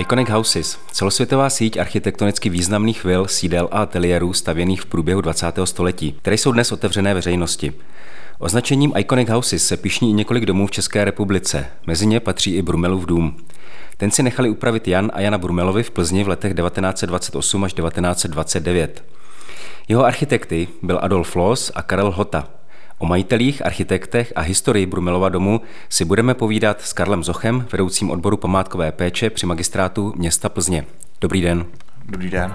Iconic Houses, celosvětová síť architektonicky významných vil, sídel a ateliérů stavěných v průběhu 20. století, které jsou dnes otevřené veřejnosti. Označením Iconic Houses se pišní i několik domů v České republice. Mezi ně patří i Brumelův dům. Ten si nechali upravit Jan a Jana Brumelovi v Plzni v letech 1928 až 1929. Jeho architekty byl Adolf Loos a Karel Hota. O majitelích, architektech a historii Brumelova domu si budeme povídat s Karlem Zochem, vedoucím odboru památkové péče při magistrátu města Plzně. Dobrý den. Dobrý den.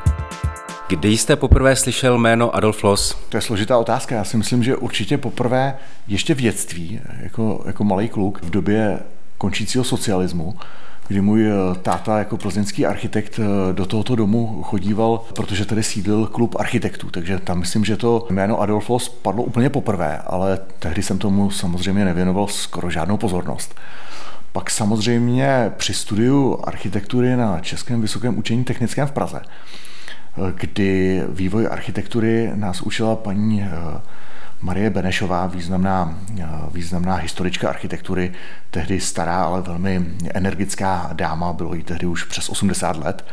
Kdy jste poprvé slyšel jméno Adolf Loos? To je složitá otázka. Já si myslím, že určitě poprvé ještě v dětství, jako, jako malý kluk, v době končícího socialismu, kdy můj eh, táta jako plzeňský architekt eh, do tohoto domu chodíval, protože tady sídlil klub architektů, takže tam myslím, že to jméno Adolf Loos padlo úplně poprvé, ale tehdy jsem tomu samozřejmě nevěnoval skoro žádnou pozornost. Pak samozřejmě při studiu architektury na Českém vysokém učení technickém v Praze, eh, kdy vývoj architektury nás učila paní Marie Benešová, významná, významná historička architektury, tehdy stará, ale velmi energická dáma, bylo jí tehdy už přes 80 let.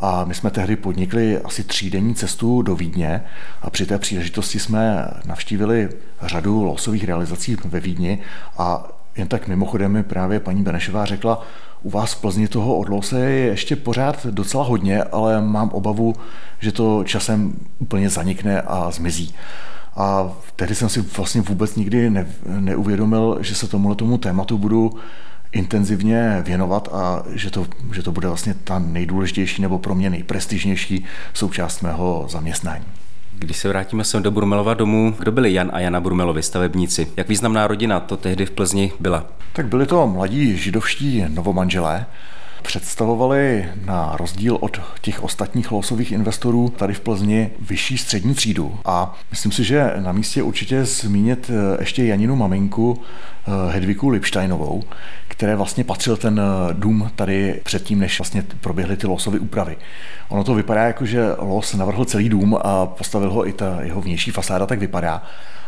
A my jsme tehdy podnikli asi třídenní cestu do Vídně a při té příležitosti jsme navštívili řadu losových realizací ve Vídni a jen tak mimochodem mi právě paní Benešová řekla, u vás v Plzni toho odlose je ještě pořád docela hodně, ale mám obavu, že to časem úplně zanikne a zmizí. A tehdy jsem si vlastně vůbec nikdy ne, neuvědomil, že se tomuhle tomu tématu budu intenzivně věnovat a že to, že to bude vlastně ta nejdůležitější nebo pro mě nejprestižnější součást mého zaměstnání. Když se vrátíme sem do Brumelova domu, kdo byli Jan a Jana Brumelovi stavebníci? Jak významná rodina to tehdy v Plzni byla? Tak byli to mladí židovští novomanželé, představovali na rozdíl od těch ostatních losových investorů tady v Plzni vyšší střední třídu. A myslím si, že na místě určitě zmínit eh, ještě Janinu maminku eh, Hedviku Lipštajnovou, které vlastně patřil ten eh, dům tady předtím, než vlastně proběhly ty losové úpravy. Ono to vypadá jako, že los navrhl celý dům a postavil ho i ta jeho vnější fasáda tak vypadá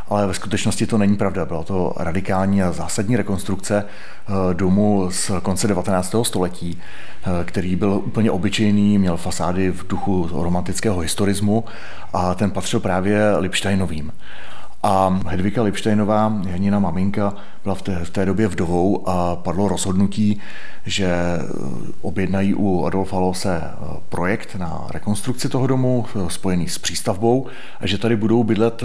ale ve skutečnosti to není pravda. Byla to radikální a zásadní rekonstrukce eh, domu z konce 19. století, eh, který byl úplně obyčejný, měl fasády v duchu romantického historismu a ten patřil právě Lipštejnovým. A Hedvika Lipštejnová, Janina maminka, byla v té, v té době vdovou a padlo rozhodnutí, že eh, objednají u Adolfa Lose projekt na rekonstrukci toho domu spojený s přístavbou a že tady budou bydlet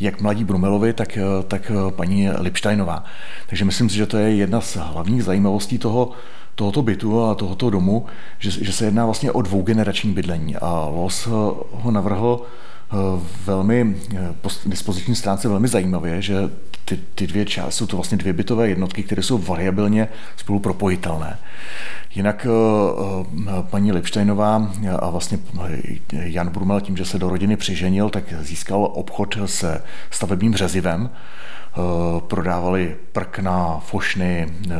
jak mladí Brumelovi, tak, tak paní Lipštajnová. Takže myslím si, že to je jedna z hlavních zajímavostí toho, tohoto bytu a tohoto domu, že, že se jedná vlastně o dvougenerační bydlení. A Los ho navrhl eh, velmi eh, po dispoziční stránce velmi zajímavě, že ty, ty dvě části jsou to vlastně dvě bytové jednotky, které jsou variabilně spolu propojitelné. Jinak eh, paní Lipštejnová a vlastně Jan Brumel tím, že se do rodiny přiženil, tak získal obchod se stavebním řezivem, Eh, prodávali prkna, fošny, eh,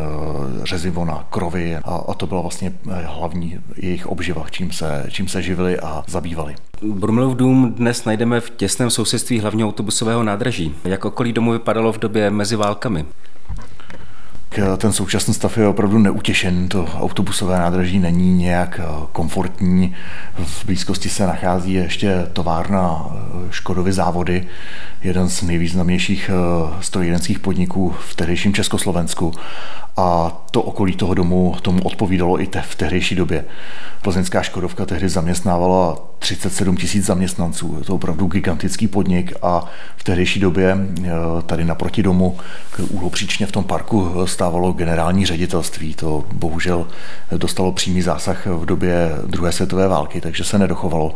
řezivo na krovy a, a to byla vlastně eh, hlavní jejich obživa, čím se, čím se živili a zabývali. Brumelův dům dnes najdeme v těsném sousedství hlavního autobusového nádraží. Jak okolí domu vypadalo v době mezi válkami? Ten současný stav je opravdu neutěšen. To autobusové nádraží není nějak komfortní. V blízkosti se nachází ještě továrna Škodovy závody, jeden z nejvýznamnějších strojírenských podniků v tehdejším Československu a to okolí toho domu tomu odpovídalo i te, v tehdejší době. Plzeňská Škodovka tehdy zaměstnávala 37 tisíc zaměstnanců. Je to opravdu gigantický podnik a v tehdejší době eh, tady naproti domu úhlopříčně v tom parku stávalo generální ředitelství. To bohužel dostalo přímý zásah v době druhé světové války, takže se nedochovalo.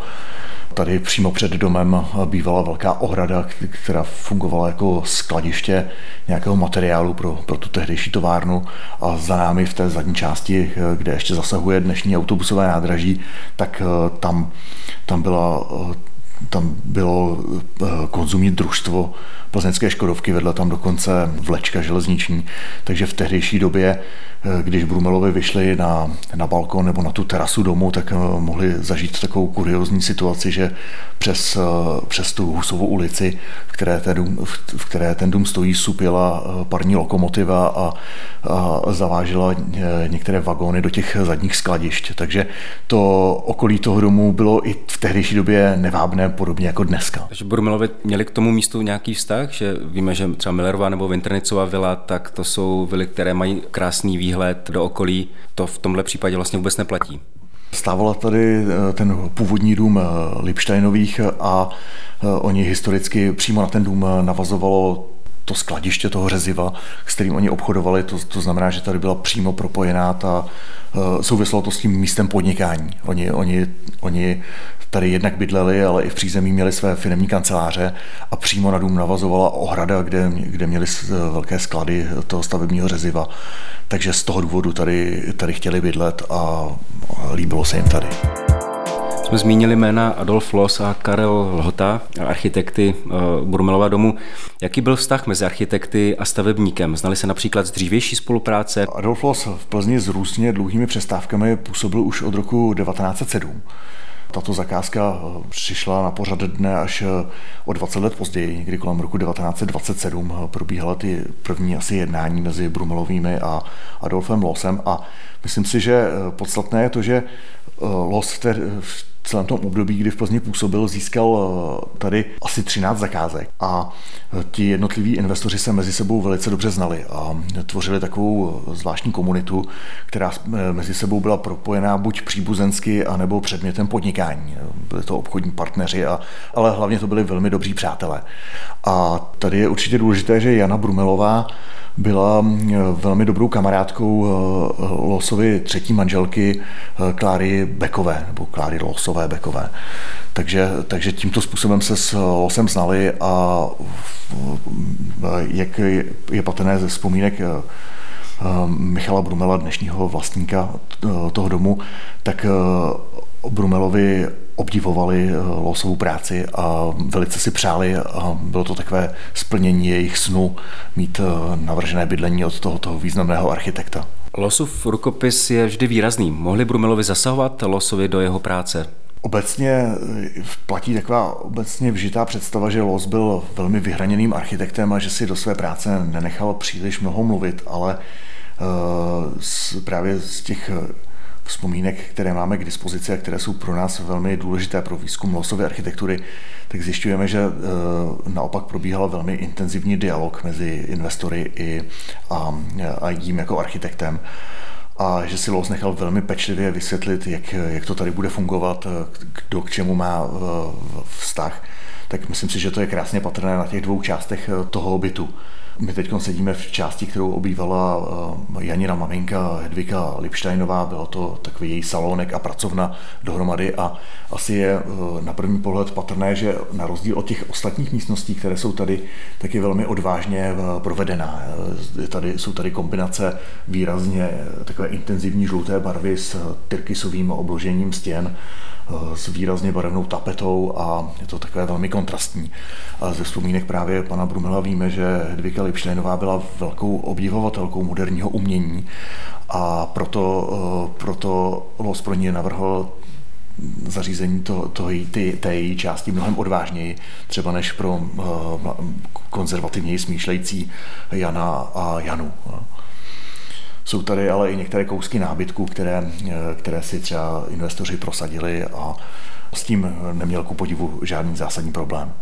Tady přímo před domem bývala velká ohrada, která fungovala jako skladiště nějakého materiálu pro, pro tu tehdejší továrnu a za námi v té zadní části, kde ještě zasahuje dnešní autobusové nádraží, tak eh, tam, tam byla eh, tam bylo konzumní družstvo plzeňské Škodovky, vedla tam dokonce vlečka železniční, takže v tehdejší době, když Brumelovi vyšli na, na balkon nebo na tu terasu domu, tak mohli zažít takovou kuriozní situaci, že přes, přes tu Husovou ulici, v které ten dům, v které ten dům stojí, supila parní lokomotiva a, a zavážela některé vagóny do těch zadních skladišť. Takže to okolí toho domu bylo i v tehdejší době nevábné, podobně jako dneska. Takže Brumelovi měli k tomu místu nějaký vztah, že víme, že třeba Millerová nebo Vinternicová vila, tak to jsou vily, které mají krásný výhled do okolí. To v tomhle případě vlastně vůbec neplatí. Stávala tady eh, ten původní dům eh, Lipštejnových a eh, oni historicky přímo na ten dům navazovalo to skladiště toho řeziva, s kterým oni obchodovali, to, to znamená, že tady byla přímo propojená ta, souvislo to s tím místem podnikání. Oni, oni, oni tady jednak bydleli, ale i v přízemí měli své firmní kanceláře a přímo na dům navazovala ohrada, kde, kde měli velké sklady toho stavebního řeziva. Takže z toho důvodu tady, tady chtěli bydlet a líbilo se jim tady jsme zmínili jména Adolf Loss a Karel Lhota, architekty eh, Brumelova domu. Jaký byl vztah mezi architekty a stavebníkem? Znali se například z dřívější spolupráce? Adolf Loss v Plzni s různě dlouhými přestávkami působil už od roku 1907. Tato zakázka eh, přišla na pořad dne až eh, o 20 let později, někdy kolem roku 1927 probíhala ty první asi jednání mezi Brumelovými a Adolfem Losem a myslím si, že podstatné je to, že Los v, té, v celém tom období, kdy v Plzni působil, získal eh, tady asi 13 zakázek a eh, ti jednotliví investoři se mezi sebou velice dobře znali a tvořili takovou eh, zvláštní komunitu, která mezi sebou byla propojená buď příbuzensky, anebo předmětem podnikání. Byli to obchodní partneři, a, ale hlavně to byli velmi dobří přátelé. A tady je určitě důležité, že Jana Brumelová byla velmi dobrou kamarádkou Losovy třetí manželky Kláry Bekové, nebo Kláry Losové Losové Bekové. Takže, takže tímto způsobem se s Losem znali a jak je patrné ze vzpomínek eh, Michala Brumela, dnešního vlastníka toho domu, tak eh, Brumelovi obdivovali eh, Losovou práci a velice si přáli a bylo to takové splnění jejich snu mít navržené bydlení od tohoto významného architekta. Losův rukopis je vždy výrazný. Mohli Brumelovi zasahovat Losovi do jeho práce? Obecně eh, platí taková obecně vžitá představa, že Los byl velmi vyhraněným architektem a že si do své práce nenechal příliš mnoho mluvit, ale uh, právě z těch eh, vzpomínek, které máme k dispozici a které jsou pro nás velmi důležité pro výzkum losové architektury, tak zjišťujeme, že uh, naopak probíhal velmi intenzivní dialog mezi investory i, a, a jím jako architektem a že si Los nechal velmi pečlivě vysvětlit, jak, jak to tady bude fungovat, kdo k čemu má vztah, tak myslím si, že to je krásně patrné na těch dvou částech toho bytu. My teď sedíme v části, kterou obývala eh, Janina maminka Hedvika Lipštajnová, bylo to takový její salonek a pracovna dohromady a asi je eh, na první pohled patrné, že na rozdíl od těch ostatních místností, které jsou tady, tak je velmi odvážně eh, provedená. Tady, jsou tady kombinace výrazně takové intenzivní žluté barvy s tyrkysovým obložením stěn, s výrazně barevnou tapetou a je to takové velmi kontrastní. A ze vzpomínek právě pana Brumela víme, že Hedvika Lipštejnová byla velkou obdivovatelkou moderního umění a proto, eh, proto Los pro ní navrhl zařízení to, to, ty, té její části mnohem odvážněji, třeba než pro uh, konzervativněji smýšlející Jana a Janu. Jsou tady ale i některé kousky nábytku, které, eh, které si třeba investoři prosadili a s tím neměl ku podivu žádný zásadní problém.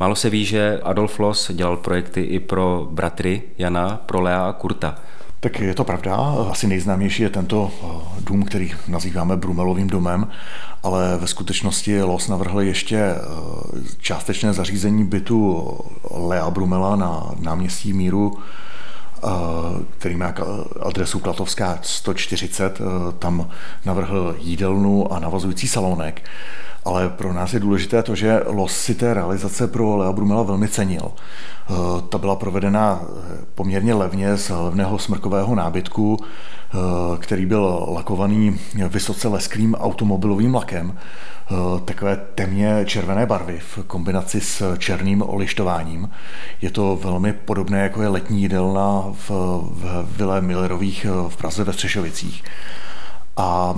Málo se ví, že Adolf Loss dělal projekty i pro bratry Jana, pro Lea a Kurta. Tak je to pravda. Asi nejznámější je tento eh, dům, který nazýváme Brumelovým domem, ale ve skutečnosti Los navrhl ještě eh, částečné zařízení bytu Lea Brumela na náměstí Míru který má adresu Klatovská 140, tam navrhl jídelnu a navazující salonek. Ale pro nás je důležité to, že Los si té realizace pro Lea Brumela velmi cenil. Eh, ta byla provedena eh, poměrně levně z levného smrkového nábytku, eh, který byl lakovaný vysoce lesklým automobilovým lakem, takové temně červené barvy v kombinaci s černým olištováním. Je to velmi podobné, jako je letní jídelna v, v Vile Millerových v Praze ve Střešovicích. A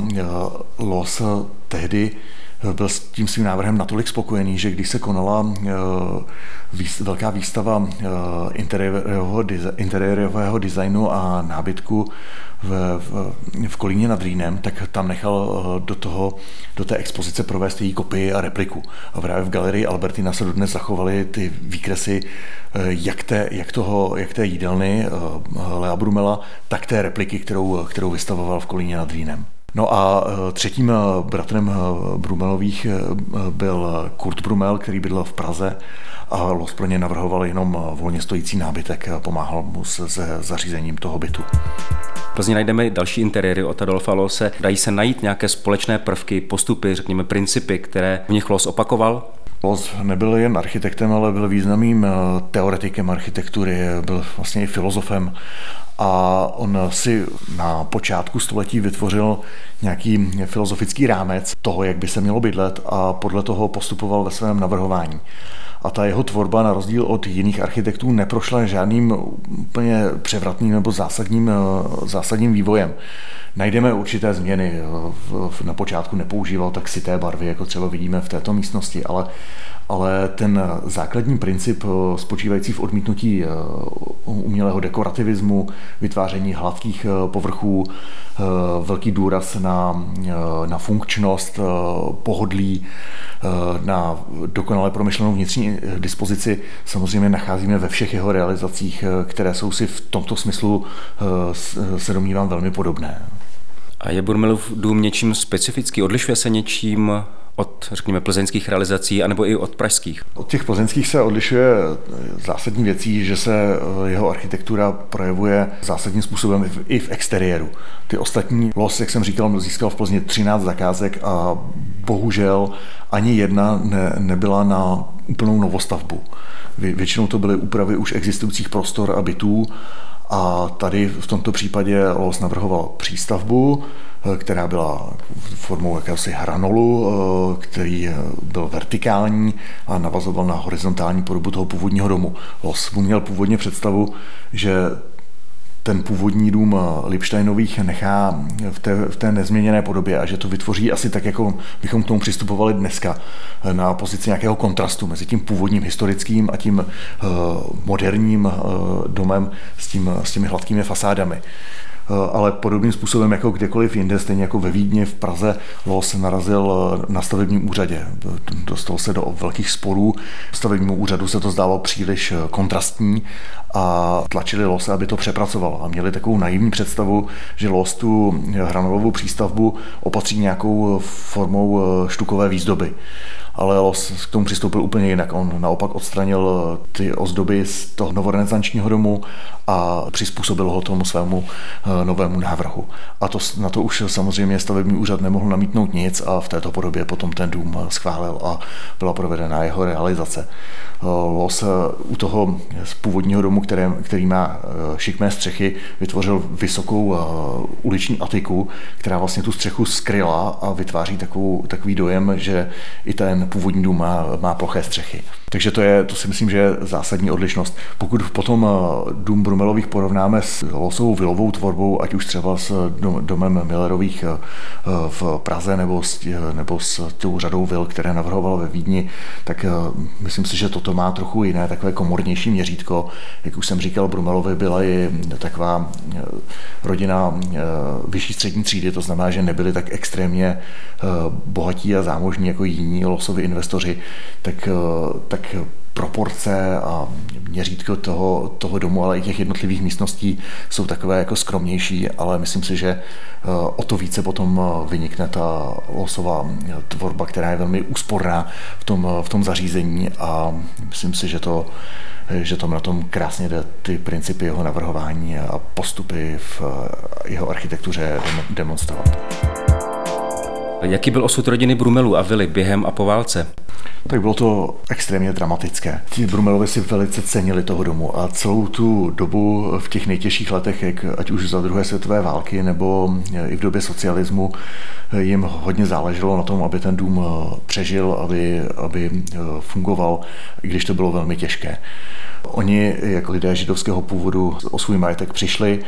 Los tehdy byl s tím svým návrhem natolik spokojený, že když se konala eh, velká výstava eh, interiérového, designu a nábytku v, v, Kolíně nad Rýnem, tak tam nechal eh, do, toho, do té expozice provést její kopii a repliku. A právě v galerii Albertina se dodnes zachovaly ty výkresy jak té, jak toho, jak té jídelny Lea Brumela, tak té repliky, kterou, kterou vystavoval v Kolíně nad Rýnem. No a eh, třetím eh, bratrem eh, Brumelových byl Kurt Brumel, který bydlel v Praze a Los pro ně navrhoval jenom volně stojící nábytek, pomáhal mu se zařízením toho bytu. V Plzni najdeme další interiéry od Adolfa Lose. Dají se najít nějaké společné prvky, postupy, řekněme principy, které v nich Los opakoval? Los nebyl jen architektem, ale byl významným teoretikem architektury, byl vlastně i filozofem a on si na počátku století vytvořil nějaký filozofický rámec toho, jak by se mělo bydlet a podle toho postupoval ve svém navrhování. A ta jeho tvorba, na rozdíl od jiných architektů, neprošla žádným úplně převratným nebo zásadním, zásadním vývojem. Najdeme určité změny. Na počátku nepoužíval tak sité barvy, jako třeba vidíme v této místnosti, ale ale ten základní princip eh, spočívající v odmítnutí eh, umělého dekorativismu, vytváření hladkých eh, povrchů, velký důraz na, na funkčnost, pohodlí, na dokonale promyšlenou vnitřní dispozici samozřejmě nacházíme ve všech jeho realizacích, které jsou si v tomto smyslu, se domnívám, velmi podobné. A je Burmelův dům něčím specifický? Odlišuje se něčím od, řekněme, plzeňských realizací, anebo i od pražských? Od těch plzeňských se odlišuje zásadní věcí, že se eh, jeho architektura projevuje zásadním způsobem i v exteriéru. Ty ostatní los, jak jsem říkal, získal v Plzni 13 zakázek a bohužel ani jedna ne, nebyla na úplnou novostavbu. Většinou to byly úpravy už existujících prostor a bytů a tady v tomto případě Los navrhoval přístavbu, která byla formou jakéhosi hranolu, eh, který eh, byl vertikální a navazoval na horizontální podobu toho původního domu. Los měl původně představu, že ten původní dům Lipsteinových nechá v té, v té nezměněné podobě a že to vytvoří asi tak, jako bychom k tomu přistupovali dneska na pozici nějakého kontrastu mezi tím původním historickým a tím moderním domem s, tím, s těmi hladkými fasádami. Eh, ale podobným způsobem jako kdekoliv jinde, stejně jako ve Vídni, v Praze, Los narazil eh, na stavebním úřadě. Dostal se do velkých sporů. Stavebnímu úřadu se to zdálo příliš eh, kontrastní a tlačili Los, aby to přepracoval. A měli takovou naivní představu, že Los tu hranolovou přístavbu opatří nějakou formou štukové výzdoby ale Los k tomu přistoupil úplně jinak. On naopak odstranil ty ozdoby z toho novorenesančního domu a přizpůsobil ho tomu svému eh, novému návrhu. A to, na to už samozřejmě stavební úřad nemohl namítnout nic a v této podobě potom ten dům eh, schválil a byla provedena jeho realizace. Eh, Los u toho z původního domu, který, který má šikmé střechy, vytvořil vysokou uliční atiku, která vlastně tu střechu skryla a vytváří takovou, takový dojem, že i ten původní dům má, má ploché střechy. Takže to, je, to si myslím, že je zásadní odlišnost. Pokud potom dům Brumelových porovnáme s losovou vilovou tvorbou, ať už třeba s domem Millerových eh, v Praze nebo s, nebo s tou řadou vil, které navrhoval ve Vídni, tak eh, myslím si, že toto má trochu jiné, takové komornější měřítko. Jak už jsem říkal, Brumelovi byla i taková eh, rodina vyšší střední třídy, to znamená, že nebyli tak extrémně bohatí a zámožní jako jiní losoví investoři, tak, tak proporce a měřítko toho, toho domu, ale i těch jednotlivých místností jsou takové jako skromnější, ale myslím si, že eh, o to více potom eh, vynikne ta losová eh, tvorba, která je velmi úsporná v tom, v tom zařízení a myslím si, že to, že tam na tom krásně jde ty principy jeho navrhování a postupy v jeho architektuře demonstrovat. Jaký byl osud rodiny Brumelu a Vily během a po válce? Tak bylo to extrémně dramatické. Ti Brumelovi si velice cenili toho domu a celou tu dobu v těch nejtěžších letech, jak ať už za druhé světové války nebo i v době socialismu, jim hodně záleželo na tom, aby ten dům přežil, aby, aby fungoval, i když to bylo velmi těžké. Oni jako lidé židovského původu o svůj majetek přišli,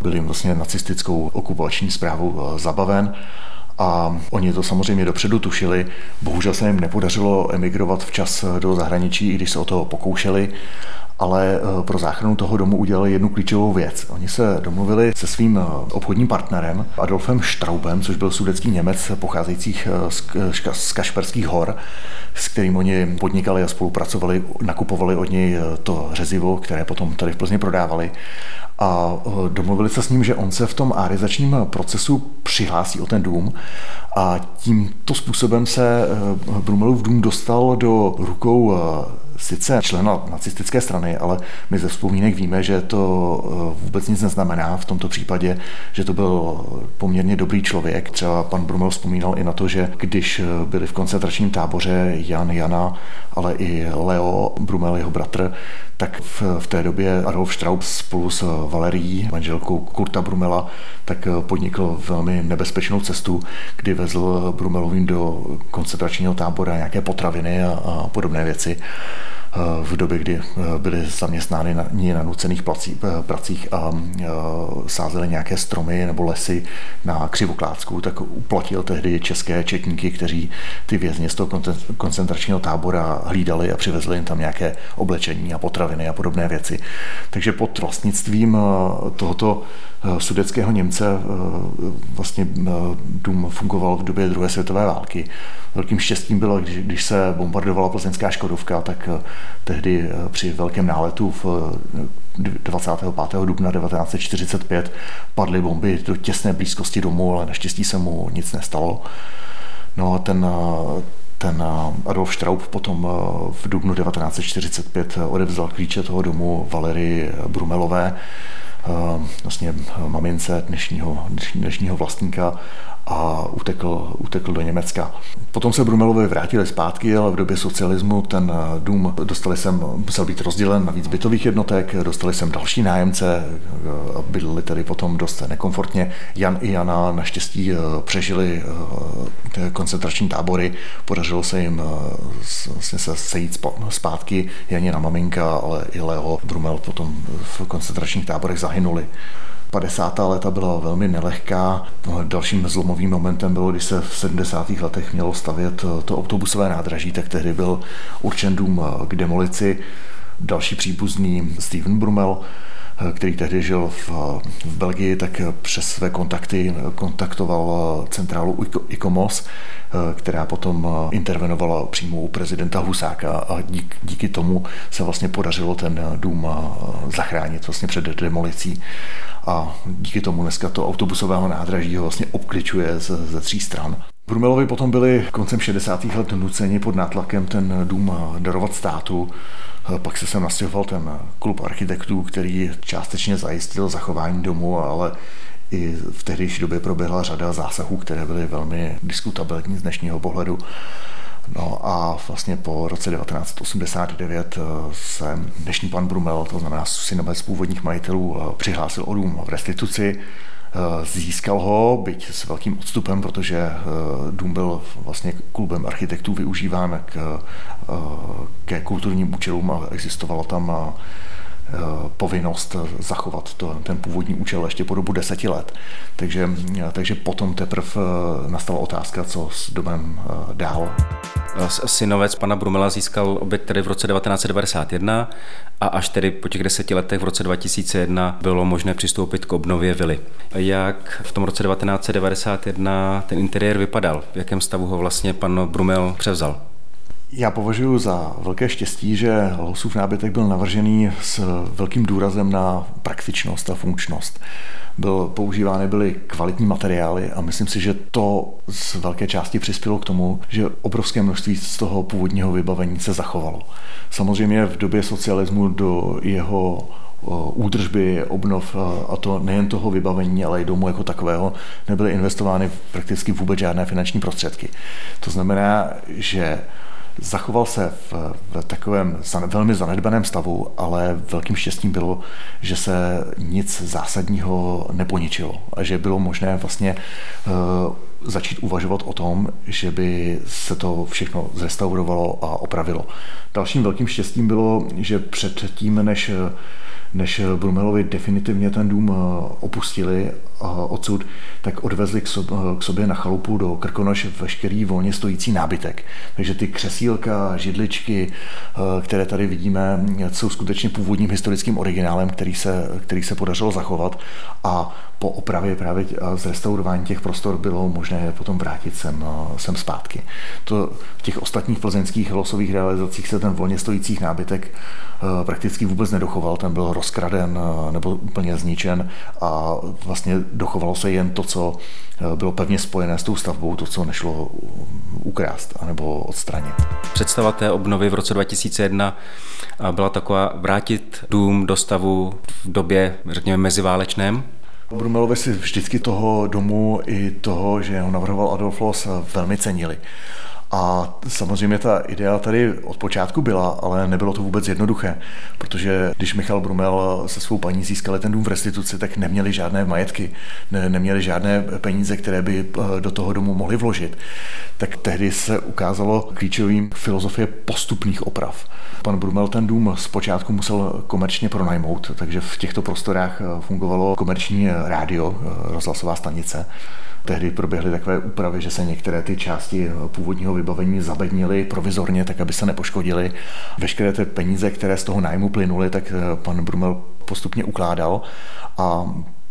byl jim vlastně nacistickou okupační zprávou zabaven a oni to samozřejmě dopředu tušili. Bohužel se jim nepodařilo emigrovat včas do zahraničí, i když se o to pokoušeli ale eh, pro záchranu toho domu udělali jednu klíčovou věc. Oni se domluvili se svým eh, obchodním partnerem Adolfem Straubem, což byl sudecký Němec pocházejících eh, z Kašperských hor, s kterým oni podnikali a spolupracovali, nakupovali od něj to řezivo, které potom tady v Plzni prodávali. A domluvili se s ním, že on se v tom arizačním procesu přihlásí o ten dům a tímto způsobem se Brumelův dům dostal do rukou sice člena nacistické strany, ale my ze vzpomínek víme, že to eh, vůbec nic neznamená v tomto případě, že to byl poměrně dobrý člověk. Třeba pan Brumel vzpomínal i na to, že když eh, byli v koncentračním táboře Jan Jana, ale i Leo Brumel, jeho bratr, tak v, v té době Adolf Straub spolu s Valerií, manželkou Kurta Brumela, tak eh, podnikl velmi nebezpečnou cestu, kdy vezl Brumelovým do koncentračního tábora nějaké potraviny a, a podobné věci v době, kdy eh, byli zaměstnáni na, na nucených plací, eh, pracích a eh, sázeli nějaké stromy nebo lesy na Křivoklácku, tak uplatil tehdy české četníky, kteří ty vězně z toho koncentračního tábora hlídali a přivezli jim tam nějaké oblečení a potraviny a podobné věci. Takže pod vlastnictvím tohoto sudeckého Němce vlastně dům fungoval v době druhé světové války. Velkým štěstím bylo, když, když se bombardovala plzeňská Škodovka, tak tehdy eh, při velkém náletu v 25. Eh, dubna 1945 padly bomby do těsné blízkosti domu, ale naštěstí se mu nic nestalo. No a ten, eh, ten Adolf Straub potom v dubnu 1945 odevzal klíče toho domu Valery Brumelové, vlastně mamince dnešního, dnešního vlastníka a utekl, utekl do Německa. Potom se Brumelovi vrátili zpátky, ale v době socialismu ten dům dostali sem, musel být rozdělen na víc bytových jednotek, dostali sem další nájemce, bydleli tedy potom dost nekomfortně. Jan i Jana naštěstí eh, přežili eh, koncentrační tábory, podařilo se jim eh, vlastně se sejít zpátky, Janina maminka, ale i Leo Brumel potom v koncentračních táborech zahynuli. 50. léta byla velmi nelehká. Dalším zlomovým momentem bylo, když se v 70. letech mělo stavět to autobusové nádraží, tak tehdy byl určen dům k demolici. Další příbuzný Steven Brumel který tehdy žil v, v Belgii, tak přes své kontakty kontaktoval centrálu ICOMOS, která potom intervenovala přímo u prezidenta Husáka a dík, díky tomu se vlastně podařilo ten dům zachránit vlastně před demolicí a díky tomu dneska to autobusového nádraží ho vlastně obkličuje ze, ze tří stran. Brumelovi potom byli koncem 60. let nuceni pod nátlakem ten dům darovat státu. Pak se sem nastěhoval ten klub architektů, který částečně zajistil zachování domu, ale i v tehdejší době proběhla řada zásahů, které byly velmi diskutabilní z dnešního pohledu. No a vlastně po roce 1989 eh, se dnešní pan Brumel, to znamená synové z původních majitelů, eh, přihlásil o dům v restituci, eh, získal ho, byť s velkým odstupem, protože dům byl vlastně klubem architektů využíván k, ke kulturním účelům a existovalo tam Eh, povinnost zachovat to, ten původní účel ještě po dobu deseti let. Takže, takže potom teprve eh, nastala otázka, co s domem eh, dál. Synovec pana Brumela získal objekt tedy v roce 1991 a až tedy po těch deseti letech v roce 2001 bylo možné přistoupit k obnově vily. Jak v tom roce 1991 ten interiér vypadal? V jakém stavu ho vlastně pan Brumel převzal? Já považuji za velké štěstí, že Losův nábytek byl navržený s velkým důrazem na praktičnost a funkčnost. Byl, používány byly kvalitní materiály a myslím si, že to z velké části přispělo k tomu, že obrovské množství z toho původního vybavení se zachovalo. Samozřejmě v době socialismu do jeho údržby, obnov a to nejen toho vybavení, ale i domu jako takového nebyly investovány prakticky vůbec žádné finanční prostředky. To znamená, že Zachoval se v, v takovém velmi zanedbaném stavu, ale velkým štěstím bylo, že se nic zásadního neponičilo a že bylo možné vlastně uh, začít uvažovat o tom, že by se to všechno zrestaurovalo a opravilo. Dalším velkým štěstím bylo, že před tím, než než Brumelovi definitivně ten dům eh, opustili odsud, tak odvezli k sobě, k sobě na chalupu do Krkonoš veškerý volně stojící nábytek. Takže ty křesílka, židličky, eh, které tady vidíme, jsou skutečně původním historickým originálem, který se, který se podařilo zachovat a po opravě právě a zrestaurování těch prostor bylo možné potom vrátit sem, eh, sem zpátky. To v těch ostatních plzeňských losových realizacích se ten volně stojících nábytek prakticky vůbec nedochoval, ten byl rozkraden nebo úplně zničen a vlastně dochovalo se jen to, co eh, bylo pevně spojené s tou stavbou, to, co nešlo ukrást anebo odstranit. Představa té obnovy v roce 2001 eh, byla taková vrátit dům do stavu v době, řekněme, meziválečném, Brumelovi si vždycky toho domu i toho, že ho navrhoval Adolf Loss, eh, velmi cenili. A samozřejmě ta idea tady od počátku byla, ale nebylo to vůbec jednoduché, protože když Michal Brumel se svou paní získali ten dům v restituci, tak neměli žádné majetky, ne, neměli žádné peníze, které by eh, do toho domu mohli vložit. Tak tehdy se ukázalo klíčovým filozofie postupných oprav. Pan Brumel ten dům zpočátku musel komerčně pronajmout, takže v těchto prostorách eh, fungovalo komerční rádio, eh, rozhlasová stanice. Tehdy proběhly takové úpravy, že se některé ty části původního vybavení zabednily provizorně, tak aby se nepoškodili. Veškeré ty peníze, které z toho nájmu plynuly, tak eh, pan Brumel postupně ukládal a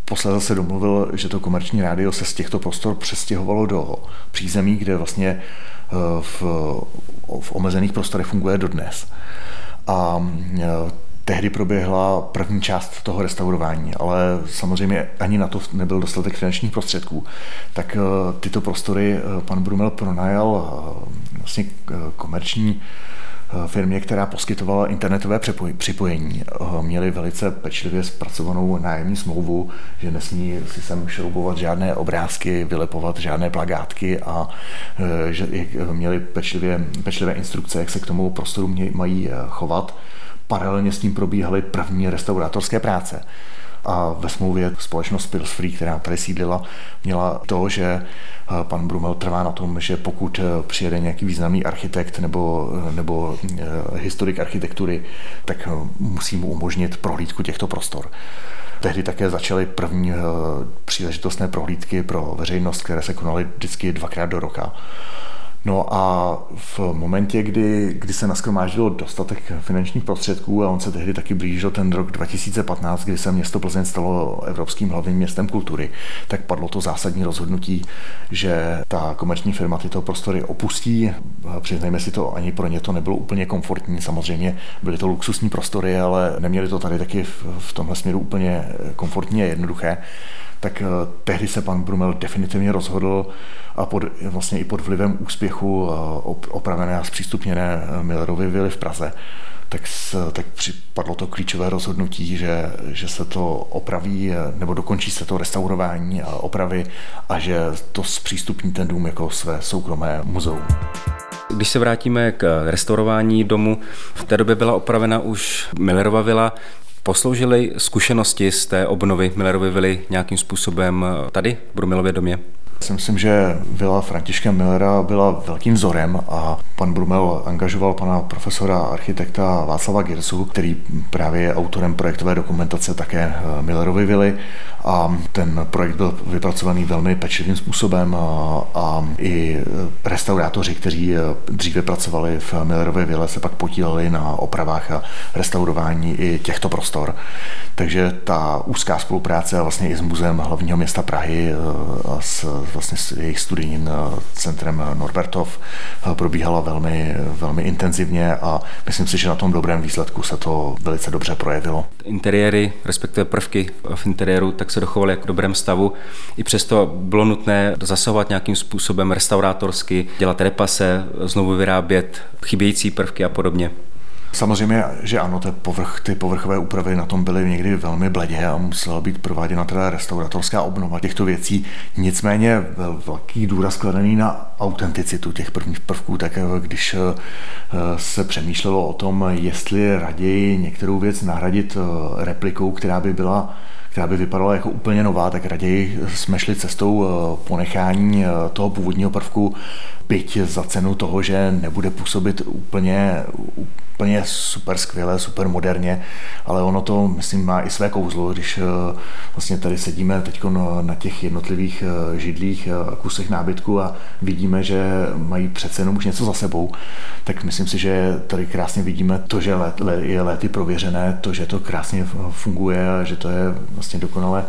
Posledně se domluvil, že to komerční rádio se z těchto prostor přestěhovalo do přízemí, kde vlastně eh, v, v omezených prostorech funguje dodnes. A eh, tehdy proběhla první část toho restaurování, ale samozřejmě ani na to nebyl dostatek finančních prostředků. Tak eh, tyto prostory eh, pan Brumel pronajal eh, vlastně komerční firmě, která poskytovala internetové připojení. Měli velice pečlivě zpracovanou nájemní smlouvu, že nesmí si sem šroubovat žádné obrázky, vylepovat žádné plagátky a že měli pečlivě, pečlivé instrukce, jak se k tomu prostoru mají chovat paralelně s tím probíhaly první restaurátorské práce. A ve smlouvě společnost Pillsfree, která tady sídlila, měla to, že eh, pan Brumel trvá na tom, že pokud eh, přijede nějaký významný architekt nebo, eh, nebo historik architektury, tak musí mu umožnit prohlídku těchto prostor. Tehdy také začaly první příležitostné prohlídky pro veřejnost, které se konaly vždycky dvakrát do roka. No a v momentě, kdy, kdy se naskromáždilo dostatek finančních prostředků a on se tehdy taky blížil ten rok 2015, kdy se město Plzeň stalo evropským hlavním městem kultury, tak padlo to zásadní rozhodnutí, že ta komerční firma tyto prostory opustí. Přiznejme si to, ani pro ně to nebylo úplně komfortní. Samozřejmě byly to luxusní prostory, ale neměli to tady taky v, v tomhle směru úplně komfortní a jednoduché tak eh, tehdy se pan Brumel definitivně rozhodl a pod, vlastně i pod vlivem úspěchu eh, opravené a zpřístupněné eh, Millerovy vily v Praze, tak, tak připadlo to klíčové rozhodnutí, že, že se to opraví nebo dokončí se to restaurování a opravy a že to zpřístupní ten dům jako své soukromé muzeum. Když se vrátíme k restaurování domu, v té době byla opravena už Millerova vila. Posloužily zkušenosti z té obnovy Millerovy vily nějakým způsobem tady v Brumilově domě? Si myslím, že vila Františka Millera byla velkým vzorem a pan Brumel angažoval pana profesora architekta Václava Girsu, který právě je autorem projektové dokumentace také eh, Millerovy vily a ten projekt byl vypracovaný velmi pečlivým způsobem a, a i restaurátoři, kteří eh, dříve pracovali v Millerově vile, se pak podíleli na opravách a restaurování i těchto prostor. Takže ta úzká spolupráce vlastně i s muzeem hlavního města Prahy eh, a s vlastně s jejich studijním eh, centrem Norbertov eh, probíhala velmi, velmi intenzivně a myslím si, že na tom dobrém výsledku se to velice dobře projevilo. Interiéry, respektive prvky v interiéru, tak se dochovaly jako v dobrém stavu. I přesto bylo nutné zasahovat nějakým způsobem restaurátorsky, dělat repase, znovu vyrábět chybějící prvky a podobně. Samozřejmě, že ano, ty, povrch, ty povrchové úpravy na tom byly někdy velmi bledě a musela být prováděna teda restauratorská obnova těchto věcí. Nicméně velký důraz kladený na autenticitu těch prvních prvků, tak když eh, se přemýšlelo o tom, jestli raději některou věc nahradit eh, replikou, která by byla která by vypadala jako úplně nová, tak raději jsme šli cestou eh, ponechání toho původního prvku, byť za cenu toho, že nebude působit úplně, úplně super skvěle, super moderně, ale ono to, myslím, má i své kouzlo, když eh, vlastně tady sedíme teď na těch jednotlivých eh, židlích a eh, kusech nábytku a vidíme, že mají přece jenom už něco za sebou, tak myslím si, že tady krásně vidíme to, že je léty prověřené, to, že to krásně funguje a že to je vlastně dokonale,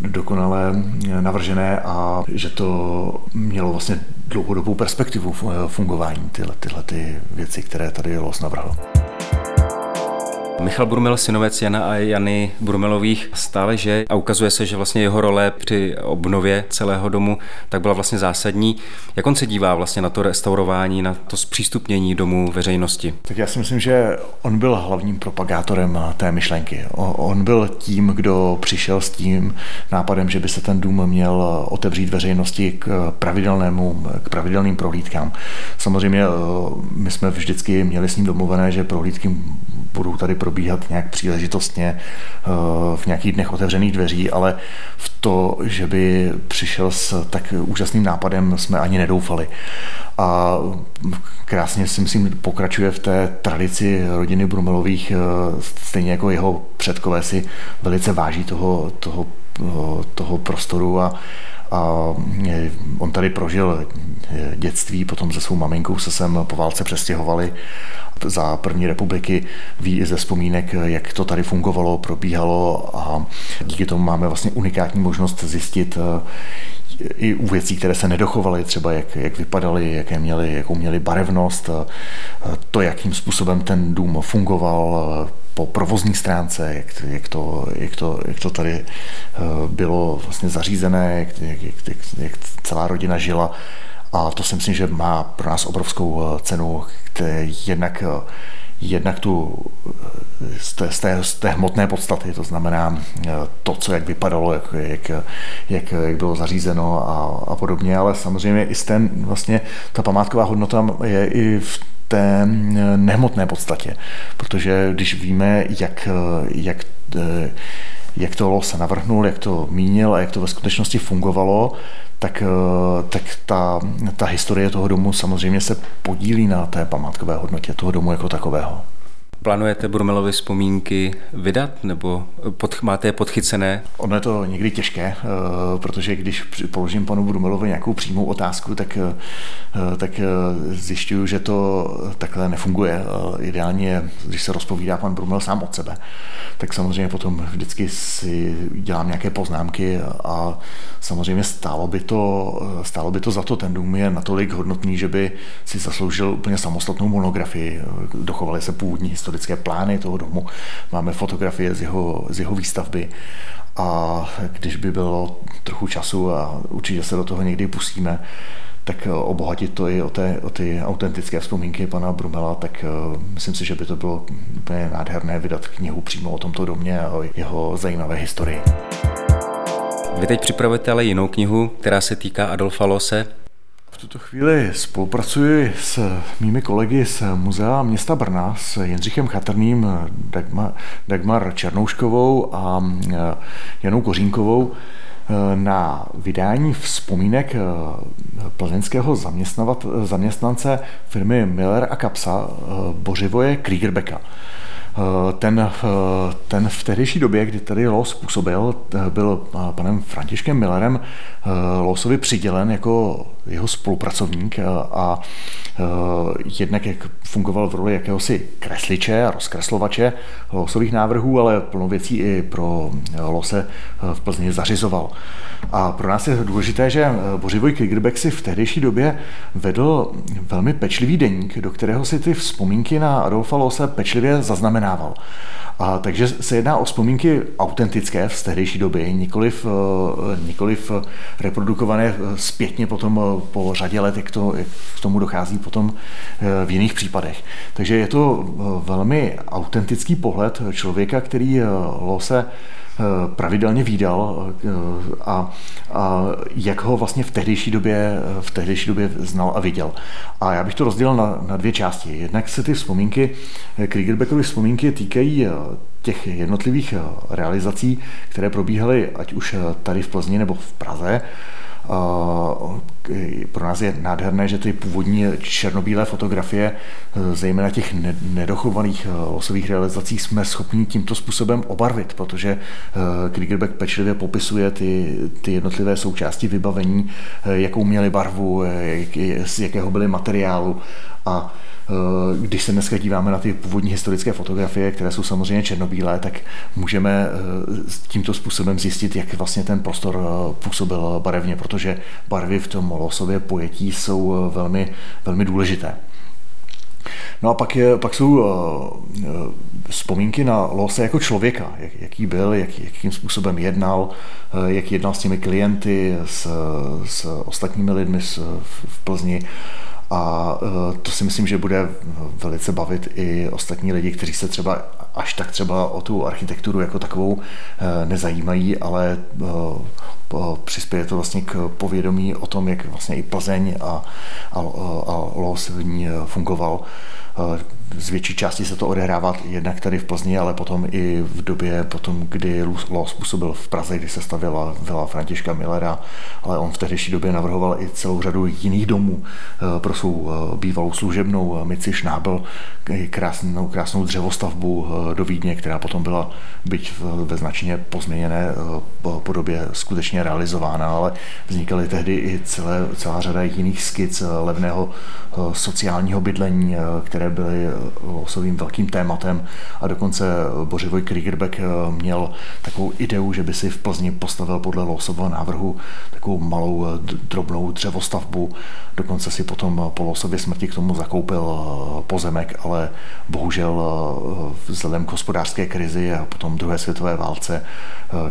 dokonale navržené a že to mělo vlastně dlouhodobou perspektivu fungování tyhle, tyhle ty věci, které tady Los navrhl. Michal Brumel, synovec Jana a Jany Brumelových, stále že a ukazuje se, že vlastně jeho role při obnově celého domu tak byla vlastně zásadní. Jak on se dívá vlastně na to restaurování, na to zpřístupnění domu veřejnosti? Tak já si myslím, že on byl hlavním propagátorem té myšlenky. On byl tím, kdo přišel s tím nápadem, že by se ten dům měl otevřít veřejnosti k pravidelnému, k pravidelným prohlídkám. Samozřejmě eh, my jsme vždycky měli s ním domluvené, že prohlídky budou tady probíhat nějak příležitostně eh, v nějakých dnech otevřených dveří, ale v to, že by přišel s tak úžasným nápadem, jsme ani nedoufali. A krásně si myslím, pokračuje v té tradici rodiny Brumelových, eh, stejně jako jeho předkové si velice váží toho, toho, toho prostoru a, a on tady prožil dětství, potom se svou maminkou se sem po válce přestěhovali za první republiky, ví i ze vzpomínek, jak to tady fungovalo, probíhalo a díky tomu máme vlastně unikátní možnost zjistit eh, i u věcí, které se nedochovaly, třeba jak, jak vypadaly, jaké měly, jakou měly barevnost, eh, to, jakým způsobem ten dům fungoval eh, po provozní stránce, jak, jak, to, jak, to, jak to tady bylo vlastně zařízené, jak, jak, jak, jak celá rodina žila. A to si myslím, že má pro nás obrovskou eh, cenu, které jednak, eh, jednak tu eh, z té, z, té, z té hmotné podstaty, to znamená to, co jak vypadalo, jak, jak, jak, jak bylo zařízeno a, a podobně, ale samozřejmě i ten, vlastně ta památková hodnota je i v té nehmotné podstatě, protože když víme, jak, jak jak to se navrhnul, jak to mínil a jak to ve skutečnosti fungovalo, tak, eh, tak ta, ta historie toho domu samozřejmě se podílí na té památkové hodnotě toho domu jako takového. Plánujete Brumelovy vzpomínky vydat, nebo pod, máte je podchycené? Ono je to někdy těžké, eh, protože když položím panu Brumelovi nějakou přímou otázku, tak, eh, tak eh, zjišťuju, že to takhle nefunguje. Ideálně když se rozpovídá pan Brumel sám od sebe, tak samozřejmě potom vždycky si dělám nějaké poznámky a samozřejmě stálo by to, stálo by to za to. Ten dům je natolik hodnotný, že by si zasloužil úplně samostatnou monografii. Dochovaly se původní historie historické plány toho domu, máme fotografie z jeho, z jeho výstavby a když by bylo trochu času a určitě se do toho někdy pustíme, tak obohatit to i o, té, o ty autentické vzpomínky pana Brumela, tak uh, myslím si, že by to bylo úplně nádherné vydat knihu přímo o tomto domě a o jeho zajímavé historii. Vy teď připravujete ale jinou knihu, která se týká Adolfa Lose tuto chvíli spolupracuji s mými kolegy z Muzea města Brna, s Jindřichem Chatrným, Dagmar, Dagmar Černouškovou a e, Janou Kořínkovou e, na vydání vzpomínek e, plzeňského zaměstnance firmy Miller a Kapsa Bořivoje Kriegerbecka. Eh, ten, eh, ten v tehdejší době, kdy tady Los působil, eh, byl panem Františkem Millerem Losovi přidělen jako jeho spolupracovník a jednak jak fungoval v roli jakéhosi kresliče a rozkreslovače losových návrhů, ale plno věcí i pro Lose v Plzni zařizoval. A pro nás je důležité, že Bořivoj Krigerbeck si v tehdejší době vedl velmi pečlivý deník, do kterého si ty vzpomínky na Adolfa Lose pečlivě zaznamenal zaznamenával. A, takže se jedná o vzpomínky autentické z tehdejší doby, nikoliv, nikoliv reprodukované zpětně potom po řadě let, jak, to, jak k tomu dochází potom v jiných případech. Takže je to velmi autentický pohled člověka, který Lose Eh, pravidelně výdal eh, a, a jak ho vlastně v tehdejší době, v tehdejší době znal a viděl. A já bych to rozdělil na, na dvě části. Jednak se ty vzpomínky, eh, Kriegerbeckovy vzpomínky týkají těch jednotlivých realizací, které probíhaly ať už tady v Plzni nebo v Praze, pro nás je nádherné, že ty původní černobílé fotografie, e, zejména těch nedochovaných e, losových realizacích, jsme schopni tímto způsobem obarvit, protože Kriegerbeck pečlivě popisuje ty, ty jednotlivé součásti vybavení, jakou měly barvu, z jakého byly materiálu a Eh, když se dneska díváme na ty původní historické fotografie, které jsou samozřejmě černobílé, tak můžeme eh, tímto způsobem zjistit, jak vlastně ten prostor eh, působil barevně, protože barvy v tom losově pojetí jsou velmi, velmi důležité. No a pak, je, pak jsou vzpomínky na Lose jako člověka, jak, jaký byl, jak, jakým způsobem jednal, jak jednal s těmi klienty, s, s ostatními lidmi v, v Plzni. A e, to si myslím, že bude velice bavit i ostatní lidi, kteří se třeba až tak třeba o tu architekturu jako takovou e, nezajímají, ale e, přispěje to vlastně k povědomí o tom, jak vlastně i Plzeň a, a, a Los v ní fungoval. Z větší části se to odehrává jednak tady v Plzni, ale potom i v době, potom, kdy Los působil v Praze, kdy se stavěla vila Františka Millera, ale on v tehdejší době navrhoval i celou řadu jiných domů eh, pro svou eh, bývalou služebnou eh, Mici Šnábel, krásnou, krásnou dřevostavbu do Vídně, která potom byla byť ve značně pozměněné podobě skutečně realizována, ale vznikaly tehdy i celé, celá řada jiných skic levného sociálního bydlení, které byly losovým velkým tématem a dokonce Bořivoj Kriegerbeck eh, měl takovou ideu, že by si v Plzni postavil podle losového návrhu takovou malou eh, drobnou dřevostavbu. Dokonce si potom po losově smrti k tomu zakoupil eh, pozemek, ale bohužel vzhledem k hospodářské krizi a potom druhé světové válce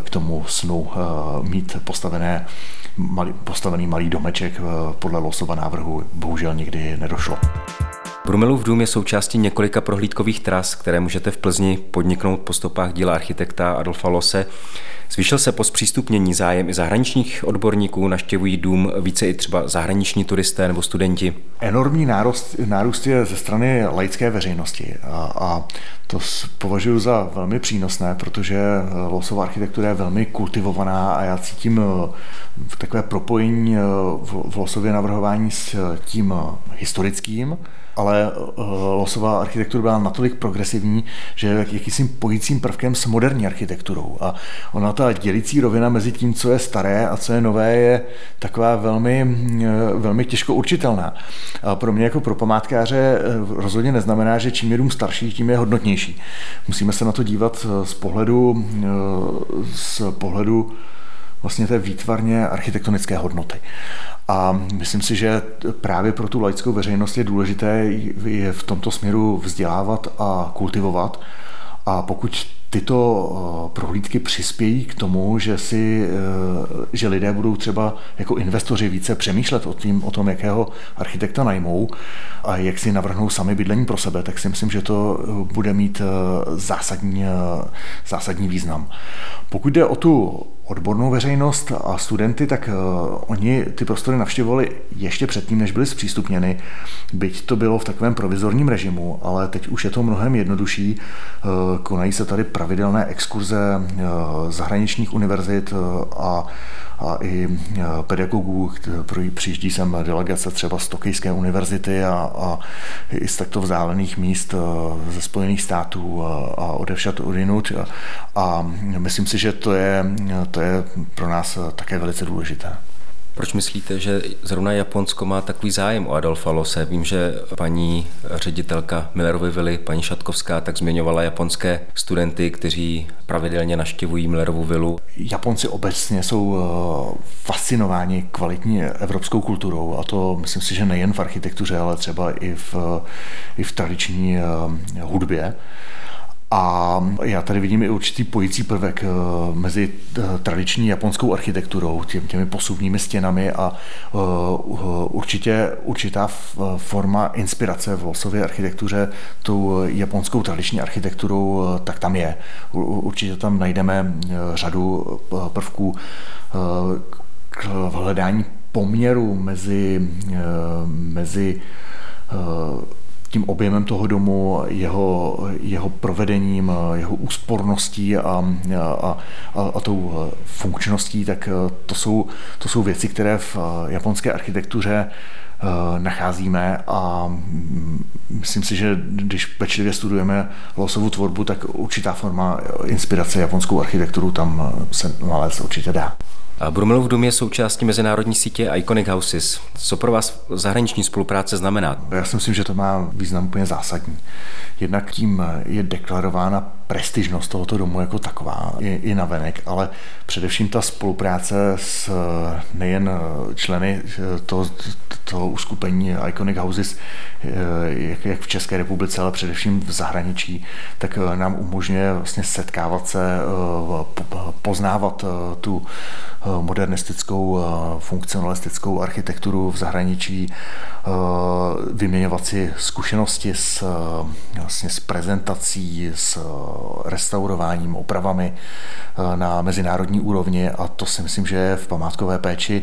k tomu snu mít postavené malý, postavený malý domeček podle losova návrhu bohužel nikdy nedošlo. Brumelův dům je součástí několika prohlídkových tras, které můžete v Plzni podniknout po stopách díla architekta Adolfa Lose. Zvýšil se po zpřístupnění zájem i zahraničních odborníků, naštěvují dům více i třeba zahraniční turisté nebo studenti. Enormní nárůst, nárůst je ze strany laické veřejnosti a, a to považuji za velmi přínosné, protože losová architektura je velmi kultivovaná a já cítím v takové propojení v losově navrhování s tím historickým, ale eh, losová architektura byla natolik progresivní, že je jakýsi pojícím prvkem s moderní architekturou. A ona ta dělící rovina mezi tím, co je staré a co je nové, je taková velmi, eh, velmi těžko určitelná. A pro mě jako pro památkáře eh, rozhodně neznamená, že čím je dům starší, tím je hodnotnější. Musíme se na to dívat z pohledu, z pohledu vlastně té výtvarně architektonické hodnoty. A myslím si, že právě pro tu laickou veřejnost je důležité je v tomto směru vzdělávat a kultivovat. A pokud tyto eh, prohlídky přispějí k tomu, že, si, eh, že lidé budou třeba jako investoři více přemýšlet o, tím, o tom, jakého architekta najmou a jak si navrhnou sami bydlení pro sebe, tak si myslím, že to eh, bude mít zásadní, zásadní význam. Pokud jde o tu odbornou veřejnost a studenty, tak uh, oni ty prostory navštěvovali ještě předtím, než byly zpřístupněny, byť to bylo v takovém provizorním režimu, ale teď už je to mnohem jednodušší. Uh, konají se tady pravidelné exkurze uh, zahraničních univerzit a a i pedagogů, přijíždí sem delegace třeba z Tokijské univerzity a, a i z takto vzdálených míst ze Spojených států a, a odevšat odinut. A, a myslím si, že to je, to je pro nás také velice důležité. Proč myslíte, že zrovna Japonsko má takový zájem o Adolfa Lose? Vím, že paní ředitelka Millerovy vily, paní Šatkovská, tak zmiňovala japonské studenty, kteří pravidelně naštěvují Millerovu vilu. Japonci obecně jsou eh, fascinováni kvalitní evropskou kulturou a to myslím si, že nejen v architektuře, ale třeba i v, i v tradiční eh, hudbě. A já tady vidím i určitý pojící prvek mezi tradiční japonskou architekturou, těmi posuvními stěnami a určitě určitá forma inspirace v Losově architektuře tou japonskou tradiční architekturou, tak tam je. Určitě tam najdeme řadu prvků k hledání poměru mezi, eh, mezi eh, tím objemem toho domu, jeho, jeho provedením, jeho úsporností a, a, a, a tou funkčností, tak to jsou, to jsou věci, které v japonské architektuře eh, nacházíme a myslím si, že když pečlivě studujeme losovou tvorbu, tak určitá forma inspirace japonskou architekturu tam se nalézt určitě dá. Brumelův dům je součástí mezinárodní sítě Iconic Houses. Co pro vás zahraniční spolupráce znamená? Já si myslím, že to má význam úplně zásadní. Jednak tím je deklarována prestižnost tohoto domu jako taková i, i navenek, ale především ta spolupráce s nejen členy toho, toho uskupení Iconic Houses, jak, jak v České republice, ale především v zahraničí, tak nám umožňuje vlastně setkávat se, poznávat tu modernistickou, funkcionalistickou architekturu v zahraničí, vyměňovat si zkušenosti s, vlastně s prezentací, s restaurováním, opravami na mezinárodní úrovni a to si myslím, že je v památkové péči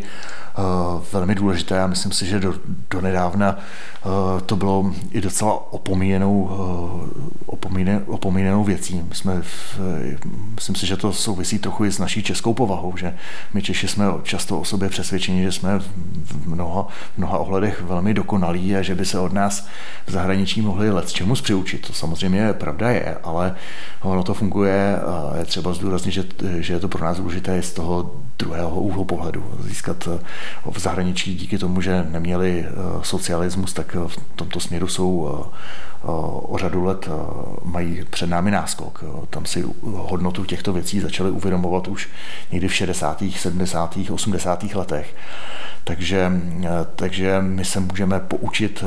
velmi důležité a myslím si, že do, do nedávna to bylo i docela opomíjenou, opomíjenou, opomíjenou věcí. My jsme v, myslím si, že to souvisí trochu i s naší českou povahou, že my Češi jsme často o sobě přesvědčeni, že jsme v mnoha, v mnoha ohledech velmi dokonalí a že by se od nás v zahraničí mohli let čemu přiučit. To samozřejmě pravda je, ale ono to funguje a je třeba zdůraznit, že, že je to pro nás důležité z toho druhého úhlu pohledu. Získat v zahraničí díky tomu, že neměli eh, socialismus, tak v tomto směru jsou eh, o řadu let mají před námi náskok. Tam si hodnotu těchto věcí začali uvědomovat už někdy v 60., 70., 80. letech. Takže, takže my se můžeme poučit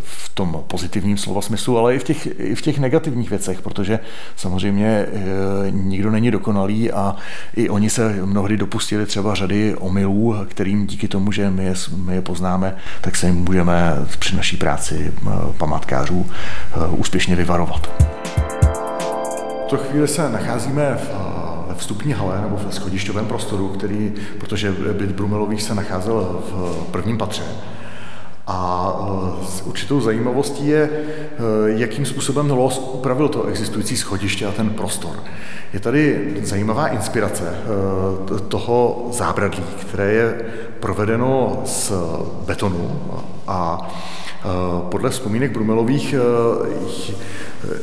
v tom pozitivním slova smyslu, ale i v těch, i v těch negativních věcech, protože samozřejmě nikdo není dokonalý a i oni se mnohdy dopustili třeba řady omylů, kterým díky tomu, že my je, my je poznáme, tak se jim můžeme při naší práci památkářů Eh, úspěšně vyvarovat. V to chvíli se nacházíme v, ve vstupní hale nebo v schodišťovém prostoru, který, protože byt Brumelových se nacházel v prvním patře. A eh, s určitou zajímavostí je, jakým způsobem Los upravil to existující schodiště a ten prostor. Je tady zajímavá inspirace toho zábradlí, které je provedeno z betonu a Eh, podle vzpomínek Brumelových eh,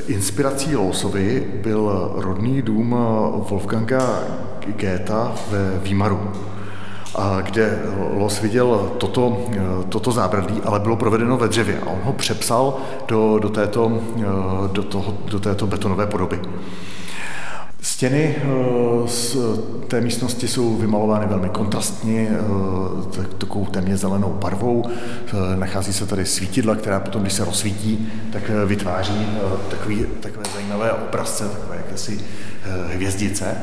inspirací Losovi byl rodný dům eh, Wolfganga Goetha ve Výmaru kde Los viděl toto, toto zábradlí, ale bylo provedeno ve dřevě a on ho přepsal do, do, této, do, toho, do této betonové podoby. Stěny eh, z té místnosti jsou vymalovány velmi kontrastně, eh, takovou téměř zelenou barvou. Eh, nachází se tady svítidla, která potom, když se rozsvítí, tak vytváří takový, takové zajímavé obrazce, takové jakési hvězdice.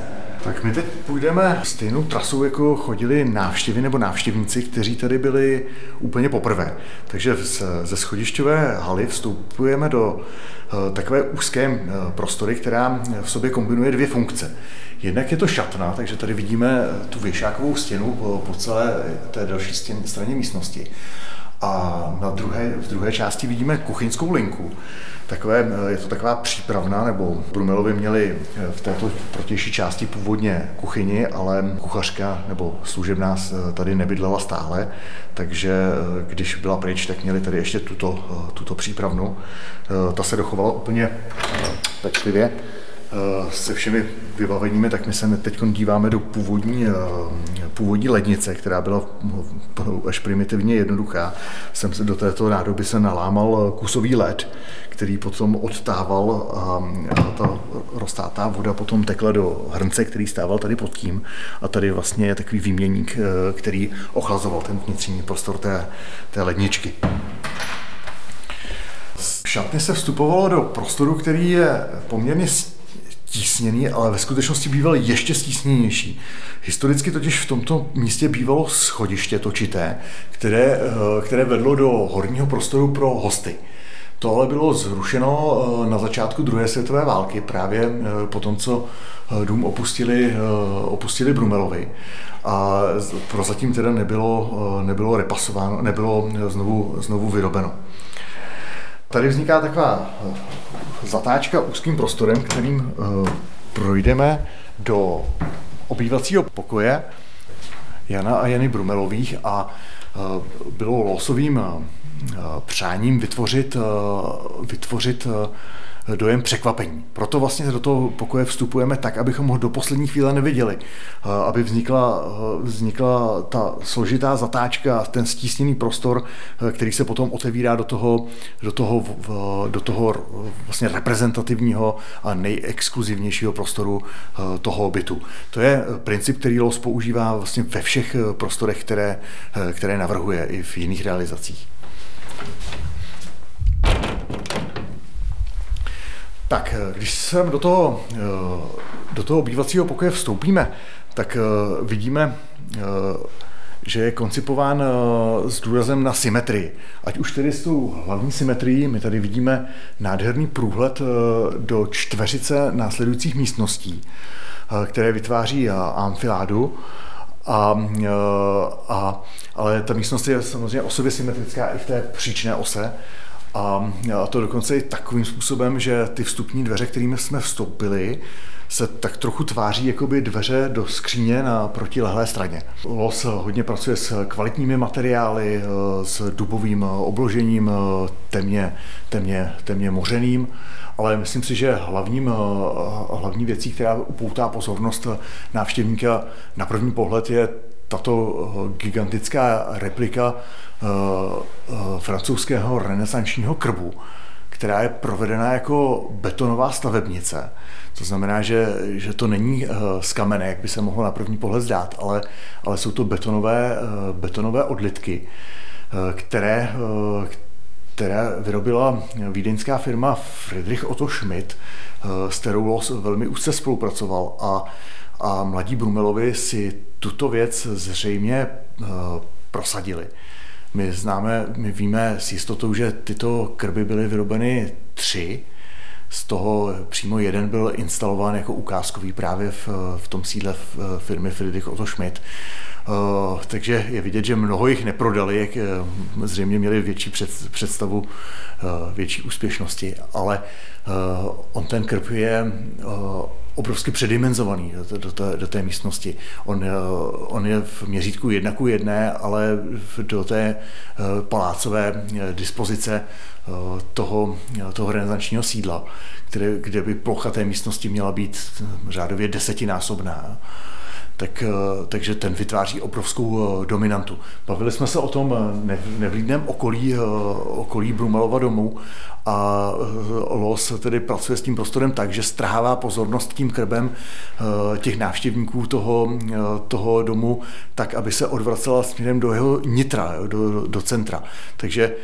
Tak my teď půjdeme stejnou trasou, jako chodili návštěvy nebo návštěvníci, kteří tady byli úplně poprvé. Takže ze schodišťové haly vstupujeme do eh, takové úzké eh, prostory, která v sobě kombinuje dvě funkce. Jednak je to šatna, takže tady vidíme tu věšákovou stěnu po, celé té další straně místnosti. A na druhé, v druhé části vidíme kuchyňskou linku. Takové, je to taková přípravná, nebo Brumelovi měli v této protější části původně kuchyni, ale kuchařka nebo služebná tady nebydlela stále, takže když byla pryč, tak měli tady ještě tuto, tuto přípravnu. Ta se dochovala úplně pečlivě se všemi vybaveními, tak my se teď díváme do původní, původní lednice, která byla až primitivně jednoduchá. Jsem se do této nádoby se nalámal kusový led, který potom odtával a ta roztátá voda potom tekla do hrnce, který stával tady pod tím a tady vlastně je takový výměník, který ochlazoval ten vnitřní prostor té, té ledničky. šatny se vstupovalo do prostoru, který je poměrně stísněný, ale ve skutečnosti býval ještě stísněnější. Historicky totiž v tomto místě bývalo schodiště točité, které, eh, které vedlo do horního prostoru pro hosty. To ale bylo zrušeno eh, na začátku druhé světové války, právě eh, po tom, co dům opustili, opustili Brumelovi. A prozatím teda nebylo, nebylo repasováno, nebylo znovu, znovu vyrobeno. Tady vzniká taková zatáčka úzkým prostorem, kterým eh, projdeme do obývacího pokoje Jana a Jany Brumelových a eh, bylo losovým eh, přáním vytvořit, vytvořit dojem překvapení. Proto vlastně do toho pokoje vstupujeme tak, abychom ho do poslední chvíle neviděli, aby vznikla, vznikla ta složitá zatáčka, ten stísněný prostor, který se potom otevírá do toho, do toho, do toho vlastně reprezentativního a nejexkluzivnějšího prostoru toho bytu. To je princip, který Los používá vlastně ve všech prostorech, které, které navrhuje i v jiných realizacích. Tak, eh, když se do toho, eh, do toho obývacího pokoje vstoupíme, tak eh, vidíme, že je koncipován s důrazem na symetrii. Ať už tedy s tou hlavní symetrií, my tady vidíme nádherný průhled do čtveřice následujících místností, které vytváří amfiládu, a, a, ale ta místnost je samozřejmě o sobě symetrická i v té příčné ose. A to dokonce i takovým způsobem, že ty vstupní dveře, kterými jsme vstoupili, se tak trochu tváří jako by dveře do skříně na protilehlé straně. Los hodně pracuje s kvalitními materiály, s dubovým obložením, temně, temně, temně mořeným, ale myslím si, že hlavním, hlavní věcí, která upoutá pozornost návštěvníka na první pohled je tato gigantická replika Eh, eh, francouzského renesančního krbu, která je provedena jako betonová stavebnice. To znamená, že, že to není eh, z kamene, jak by se mohlo na první pohled zdát, ale, ale jsou to betonové, betonové odlitky, které, které vyrobila vídeňská firma Friedrich Otto Schmidt, s kterou Los velmi úzce spolupracoval a, a mladí Brumelovi si tuto věc zřejmě prosadili. My známe, my víme s jistotou, že tyto krby byly vyrobeny tři, z toho přímo jeden byl instalován jako ukázkový právě v, v tom sídle firmy Friedrich Otto Schmidt. Uh, takže je vidět, že mnoho jich neprodali, jak uh, zřejmě měli větší před, představu větší úspěšnosti, ale on ten krb je obrovsky předimenzovaný do, do, té, do té místnosti. On, on je v měřítku jedna ku jedné, ale do té eh, palácové eh, dispozice eh, toho, toho renesančního sídla, kde, kde by plocha té místnosti měla být řádově desetinásobná tak, eh, takže ten vytváří obrovskou eh, dominantu. Bavili jsme se o tom eh, nevlídném okolí, okolí Brumelova domu a Los tedy pracuje s tím prostorem tak, že strhává pozornost tím krbem těch návštěvníků toho, toho domu tak, aby se odvracela směrem do jeho nitra, do, do centra. Takže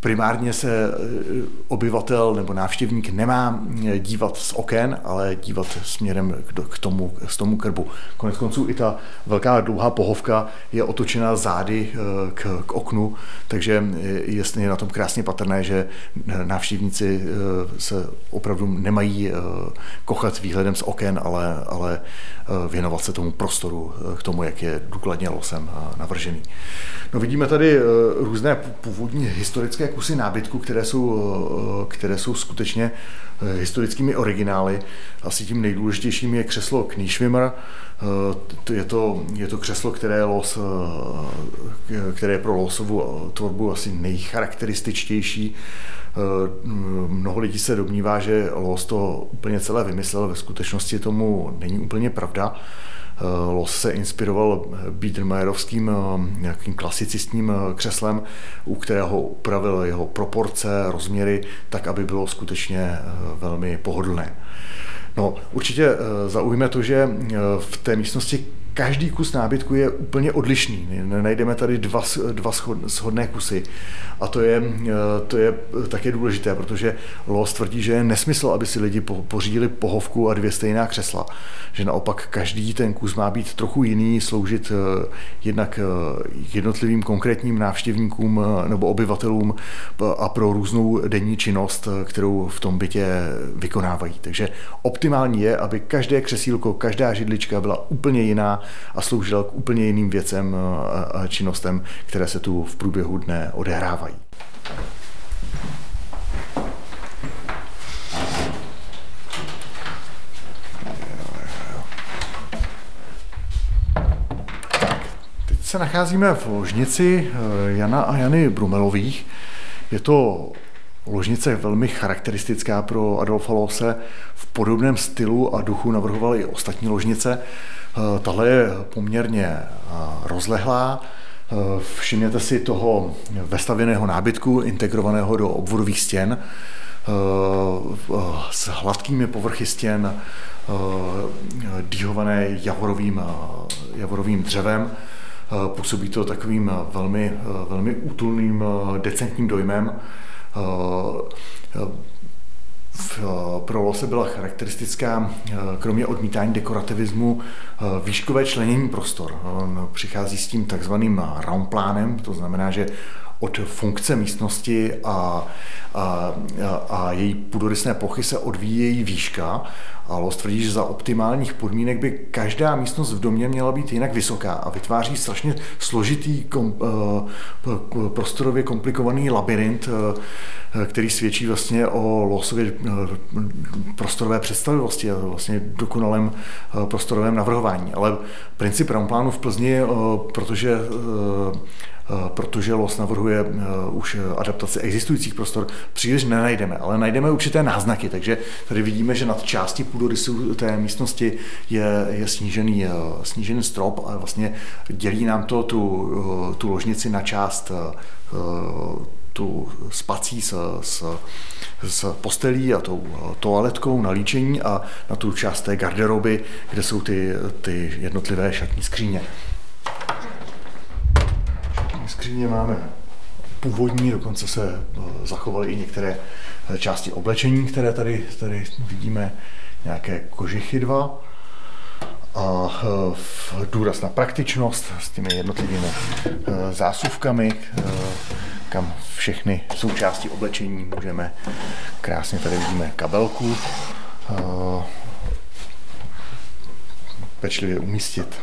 primárně se eh, obyvatel nebo návštěvník nemá eh, dívat z oken, ale dívat směrem k tomu, k tomu krbu. Konec konců i ta velká dlouhá pohovka je otočena zády eh, k, k oknu, takže je na tom krásně patrné, že návštěvníci se opravdu nemají kochat výhledem z oken, ale, ale věnovat se tomu prostoru, k tomu, jak je důkladně losem navržený. No vidíme tady různé původní historické kusy nábytku, které jsou, eh, které jsou skutečně eh, historickými originály. Asi tím nejdůležitějším je křeslo Kníšvimr. Eh, je to, je to křeslo, které je, los, které je pro losovou tvorbu asi nejcharakterističtější. Mnoho lidí se domnívá, že los to úplně celé vymyslel, ve skutečnosti tomu není úplně pravda. Eh, Los se inspiroval Biedermeierovským eh, nějakým klasicistním eh, křeslem, u kterého upravil jeho proporce, rozměry, tak, aby bylo skutečně velmi pohodlné. No, určitě zaujme to, že v té místnosti každý kus nábytku je úplně odlišný. Najdeme tady dva, dva shodné kusy. A to je, to je také důležité, protože Los tvrdí, že je nesmysl, aby si lidi pořídili pohovku a dvě stejná křesla. Že naopak každý ten kus má být trochu jiný, sloužit jednak jednotlivým konkrétním návštěvníkům nebo obyvatelům a pro různou denní činnost, kterou v tom bytě vykonávají. Takže optimální je, aby každé křesílko, každá židlička byla úplně jiná a sloužila k úplně jiným věcem a činnostem, které se tu v průběhu dne odehrávají. Teď se nacházíme v ložnici eh, Jana a Jany Brumelových. Je to ložnice velmi charakteristická pro Adolfa Lose. V podobném stylu a duchu navrhovaly i ostatní ložnice. Eh, tahle je poměrně eh, rozlehlá. Eh, všimněte si toho vestavěného nábytku integrovaného do obvodových stěn s hladkými povrchy stěn, dýhované javorovým, javorovým dřevem. Působí to takovým velmi, velmi útulným, decentním dojmem. Pro Lose byla charakteristická, kromě odmítání dekorativismu, výškové členění prostor. On přichází s tím takzvaným roundplánem, to znamená, že od funkce místnosti a, a, a její půdorysné plochy se odvíjí její výška a Lost tvrdí, že za optimálních podmínek by každá místnost v domě měla být jinak vysoká a vytváří strašně složitý kom, uh, prostorově komplikovaný labirint, uh, který svědčí vlastně o Losově uh, prostorové představivosti a vlastně dokonalém prostorovém navrhování. Ale princip Raumplánu v Plzni, protože Eh, protože LOS navrhuje eh, už adaptaci existujících prostor, příliš nenajdeme, ale najdeme určité náznaky, takže tady vidíme, že nad části půdorysu té místnosti je, je snížený, eh, snížený strop a vlastně dělí nám to tu, tu ložnici na část tu spací s, s, s postelí a tou toaletkou na líčení a na tu část té garderoby, kde jsou ty, ty jednotlivé šatní skříně skříně máme původní, dokonce se eh, zachovaly i některé eh, části oblečení, které tady, tady vidíme, nějaké kožichy dva a eh, důraz na praktičnost s těmi jednotlivými zásuvkami, kam všechny součásti oblečení můžeme krásně tady vidíme kabelku pečlivě umístit.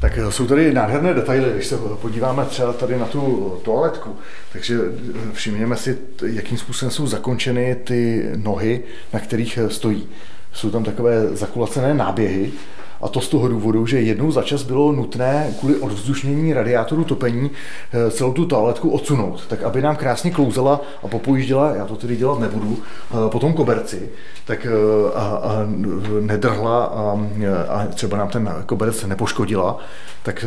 Tak eh, jsou tady nádherné detaily, když se podíváme třeba tady na tu toaletku, takže eh, všimněme si, jakým způsobem jsou zakončeny ty nohy, na kterých eh, stojí. Jsou tam takové zakulacené náběhy, a to z toho důvodu, že jednou za čas bylo nutné kvůli odvzdušnění radiátoru topení eh, celou tu toaletku odsunout, tak aby nám krásně klouzela a popojížděla, já to tedy dělat nebudu, eh, po tom koberci, tak eh, a, a nedrhla a, a třeba nám ten koberec nepoškodila, tak,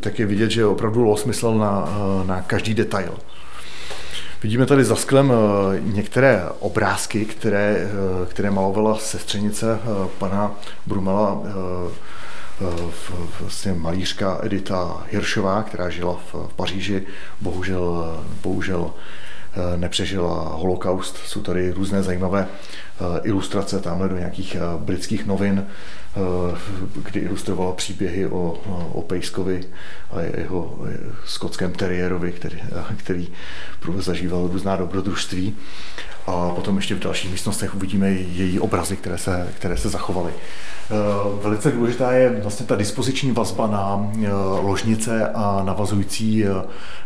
tak je vidět, že opravdu los myslel na, na každý detail. Vidíme tady za sklem eh, některé obrázky, které, eh, které malovala sestřenice eh, pana Brumela, vlastně malířka Edita Hiršová, která žila v Paříži, bohužel, bohužel nepřežila holokaust. Jsou tady různé zajímavé ilustrace tamhle do nějakých britských novin, kdy ilustrovala příběhy o, o Pejskovi a jeho skotském teriérovi, který, který zažíval různá dobrodružství. A potom ještě v dalších místnostech uvidíme její obrazy, které se, které se zachovaly. Velice důležitá je vlastně ta dispoziční vazba na ložnice a navazující,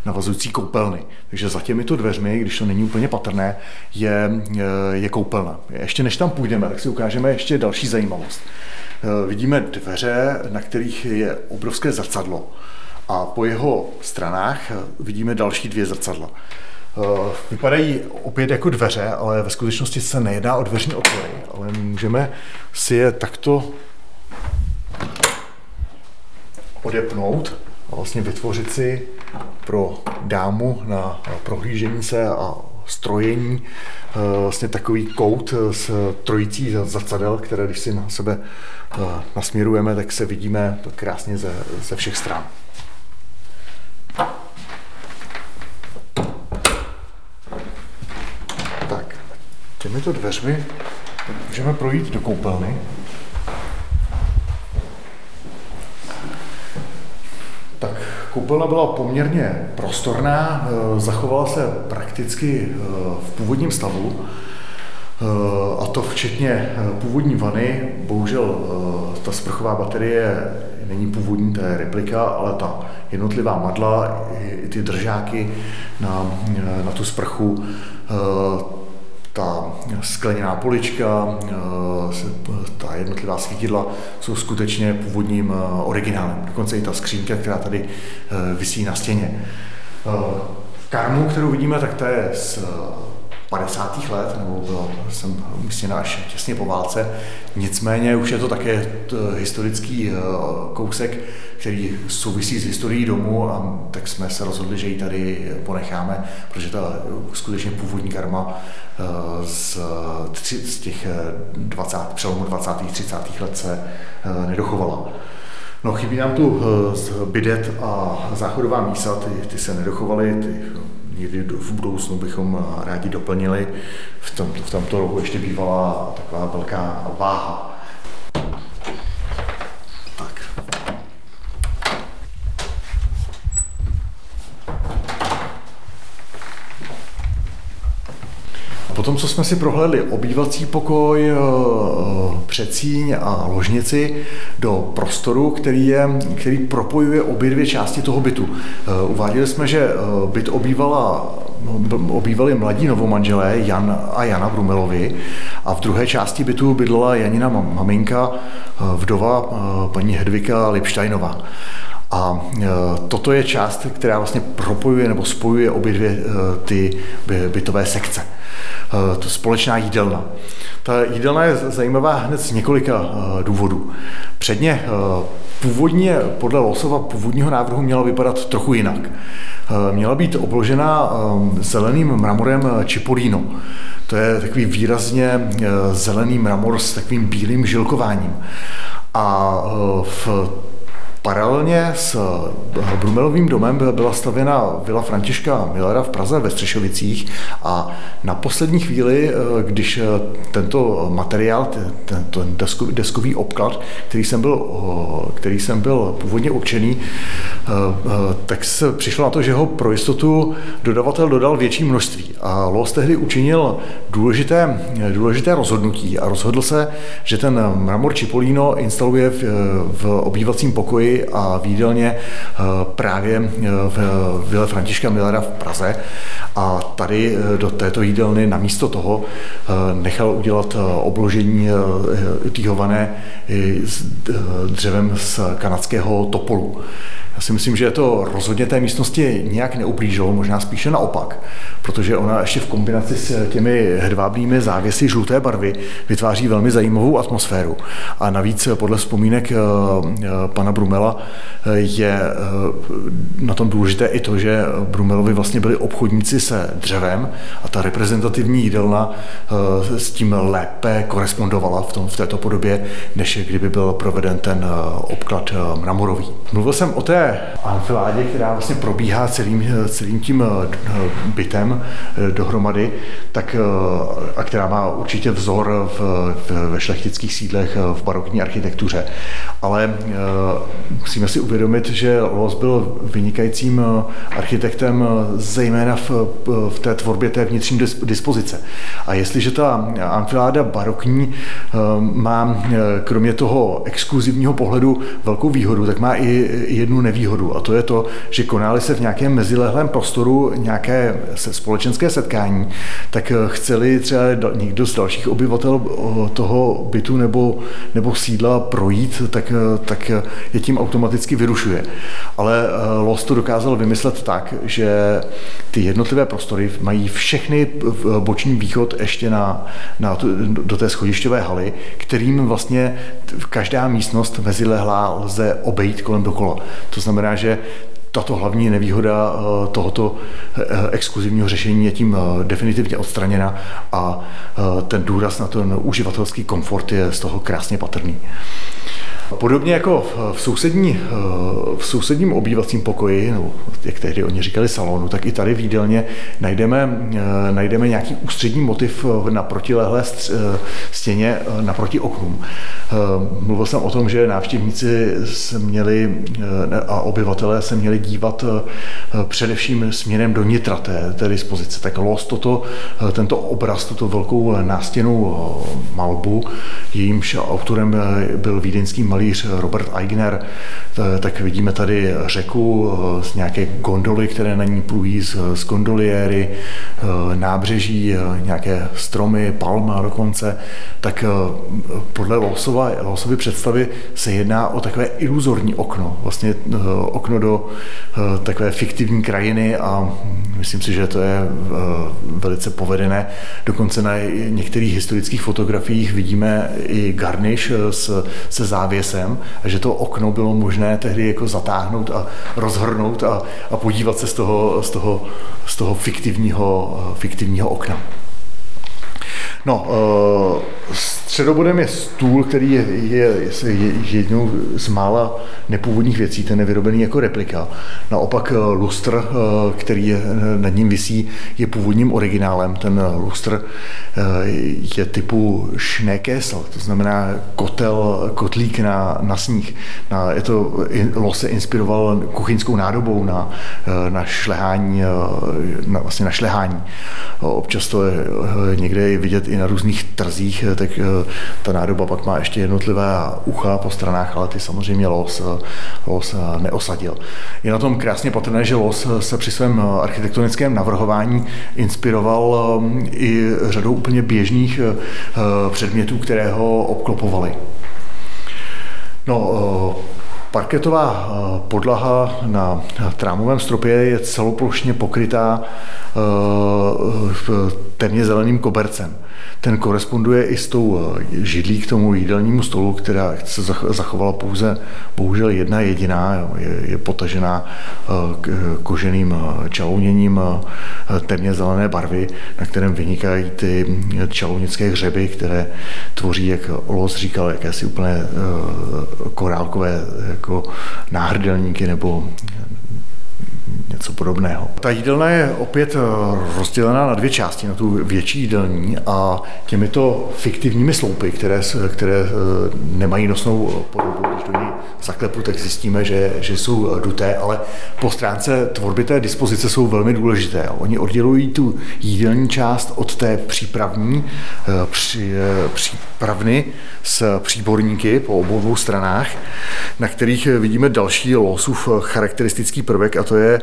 navazující koupelny. Takže za těmito dveřmi, když to není úplně patrné, je, je koupelna. Ještě než tam půjdeme, tak si ukážeme ještě další zajímavost. Eh, vidíme dveře, na kterých je obrovské zrcadlo a po jeho stranách eh, vidíme další dvě zrcadla. Eh, vypadají opět jako dveře, ale ve skutečnosti se nejedná o dveřní otvory, ale můžeme si je takto odepnout a vlastně vytvořit si pro dámu na prohlížení se a strojení, vlastně takový kout s trojicí zrcadel, které když si na sebe nasměrujeme, tak se vidíme krásně ze, ze všech stran. Tak, těmito dveřmi můžeme projít do koupelny. Tak koupelna byla poměrně prostorná, eh, zachovala se prakticky eh, v původním stavu, eh, a to včetně původní vany. Bohužel ta sprchová baterie není původní, to je replika, ale ta jednotlivá madla, i ty držáky na, na tu sprchu, ta skleněná polička, ta jednotlivá svítidla jsou skutečně původním originálem. Dokonce i ta skřínka, která tady visí na stěně. Karmu, kterou vidíme, tak to je z 50. let, nebo byla jsem umístěna až těsně po válce. Nicméně už je to také historický kousek, který souvisí s historií domu a tak jsme se rozhodli, že ji tady ponecháme, protože ta skutečně původní karma eh, z, z těch 20, přelomu 20. 30. let se eh, nedochovala. No, chybí nám tu eh, bidet a záchodová mísa, ty, ty se nedochovaly, ty někdy v budoucnu bychom rádi doplnili. V, tom, v tomto roku ještě bývala taková velká váha Potom, co jsme si prohlédli obývací pokoj, eh, přecíň a ložnici do prostoru, který, je, který propojuje obě dvě části toho bytu. Eh, uváděli jsme, že eh, byt obývala obývali mladí novomanželé Jan a Jana Brumelovi a v druhé části bytu bydlela Janina maminka, vdova paní Hedvika Lipštajnová. A toto je část, která vlastně propojuje nebo spojuje obě dvě ty bytové sekce. Eh, to společná jídelna. Ta jídelna je zajímavá hned z několika eh, důvodů. Předně eh, původně, podle Losova původního návrhu měla vypadat trochu jinak. Měla být obložena zeleným mramorem Cipollino. To je takový výrazně zelený mramor s takovým bílým žilkováním. A v Paralelně s eh, Brumelovým domem byla stavěna vila Františka Millera v Praze ve Střešovicích a na poslední chvíli, eh, když eh, tento materiál, tento deskový obklad, který jsem byl, který jsem byl původně určený, tak se přišlo na to, že ho pro jistotu dodavatel dodal větší množství. A Los tehdy učinil důležité, důležité rozhodnutí a rozhodl se, že ten mramor Cipollino instaluje v, v obývacím pokoji a výdelně eh, právě eh, v Vile Františka Millera v Praze. A tady eh, do této jídelny namísto toho nechal udělat obložení týhované s dřevem z kanadského topolu. Já si myslím, že to rozhodně té místnosti nějak neublížilo, možná spíše naopak, protože ona ještě v kombinaci s těmi hedvábnými závěsy žluté barvy vytváří velmi zajímavou atmosféru. A navíc podle vzpomínek pana Brumela je na tom důležité i to, že Brumelovi vlastně byli obchodníci se dřevem a ta reprezentativní jídelna s tím lépe korespondovala v, tom, v této podobě, než kdyby byl proveden ten obklad mramorový. Mluvil jsem o té anfiládě, která vlastně probíhá celým, celým tím eh, bytem eh, dohromady, tak, eh, a která má určitě vzor v, v, ve šlechtických sídlech v barokní architektuře. Ale musíme si uvědomit, že Los byl vynikajícím architektem zejména v, v té tvorbě té vnitřní dispozice. A jestliže ta amfiláda barokní má kromě toho exkluzivního pohledu velkou výhodu, tak má i jednu nevýhodu a to je to, že konály se v nějakém mezilehlém prostoru nějaké společenské setkání, tak eh, chceli třeba někdo z dalších obyvatel eh, toho bytu nebo, nebo sídla projít, tak, eh, tak je tím automaticky vyrušuje. Ale Los to dokázal vymyslet tak, že ty jednotlivé prostory mají všechny boční východ ještě na, na, do té schodišťové haly, kterým vlastně každá místnost mezilehlá lze obejít kolem dokola. To znamená, že tato hlavní nevýhoda tohoto exkluzivního řešení je tím definitivně odstraněna a ten důraz na ten uživatelský komfort je z toho krásně patrný. Podobně jako v, sousední, v sousedním obývacím pokoji, nebo jak tehdy oni říkali salonu, tak i tady v jídelně najdeme, najdeme nějaký ústřední motiv na protilehlé stěně naproti oknům. Mluvil jsem o tom, že návštěvníci se měli a obyvatelé se měli dívat především směrem do nitra té, té dispozice. Tak Los toto, tento obraz, tuto velkou nástěnou malbu, jejímž autorem byl vídeňský malý malíř Robert Eigner, tak vidíme tady řeku eh, z nějaké gondoly, které na ní plují z, z gondoliéry, eh, nábřeží, eh, nějaké stromy, palma dokonce, tak podle Losova, Losovy představy se jedná o takové iluzorní okno, vlastně okno do takové fiktivní krajiny a myslím si, že to je velice povedené. Dokonce na některých historických fotografiích vidíme i garniš se závěsem jsem a že to okno bylo možné tehdy jako zatáhnout a rozhrnout a, a podívat se z toho, z toho, z toho fiktivního, fiktivního okna. No, uh, středobodem je stůl, který je, je, je jednou z mála nepůvodních věcí, ten je vyrobený jako replika. Naopak uh, lustr, uh, který je, nad ním visí, je původním originálem. Ten lustr je typu šnékésl, to znamená kotel, kotlík na, na sníh. Na, je to, Los se inspiroval kuchyňskou nádobou na, na šlehání, na, vlastně na šlehání. Občas to je někde vidět i na různých trzích, eh, tak eh, ta nádoba pak má ještě jednotlivé ucha po stranách, ale ty samozřejmě los, eh, los neosadil. Je na tom krásně patrné, že los se při svém architektonickém navrhování inspiroval i řadou úplně běžných předmětů, které ho obklopovaly. No, Parketová podlaha na trámovém stropě je celoplošně pokrytá temně zeleným kobercem. Ten koresponduje i s tou eh, židlí k tomu jídelnímu stolu, která se zachovala pouze bohužel jedna jediná, je, potažená eh, eh, koženým čalouněním temně zelené barvy, na kterém vynikají ty čalounické hřeby, které tvoří, jak Olos říkal, jakési úplně korálkové jako náhrdelníky nebo něco podobného. Ta jídelna je opět eh, rozdělená na dvě části, na tu větší jídelní a těmito fiktivními sloupy, které, které eh, nemají nosnou podobu, když do ní zaklepu, tak zjistíme, že, že jsou duté, ale po stránce tvorby té dispozice jsou velmi důležité. Oni oddělují tu jídelní část od té přípravní, eh, při, přípravny s příborníky po obou dvou stranách, na kterých vidíme další losův charakteristický prvek a to je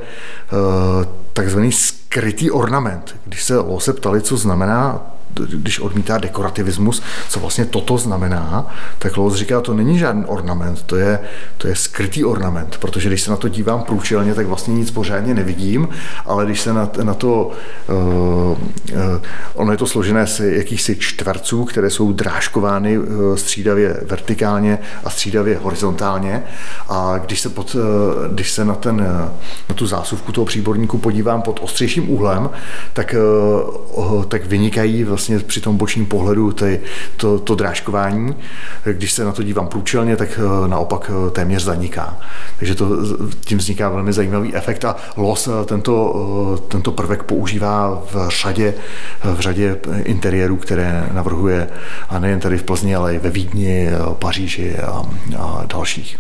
takzvaný skrytý ornament. Když se lose ptali, co znamená když odmítá dekorativismus, co vlastně toto znamená, tak Loos říká, to není žádný ornament, to je, to je skrytý ornament, protože když se na to dívám průčelně, tak vlastně nic pořádně nevidím, ale když se na, na to, uh, uh, ono je to složené z jakýchsi čtverců, které jsou drážkovány uh, střídavě vertikálně a střídavě horizontálně. A když se, pod, uh, když se na, ten, na tu zásuvku toho příborníku podívám pod ostřejším úhlem, tak, uh, tak vynikají vlastně vlastně při tom bočním pohledu ty, to, to drážkování. Když se na to dívám průčelně, tak eh, naopak eh, téměř zaniká. Takže to, tím vzniká velmi zajímavý efekt a Los eh, tento, tento prvek používá v řadě, v řadě interiérů, které navrhuje a nejen tady v Plzni, ale i ve Vídni, Paříži a, a dalších.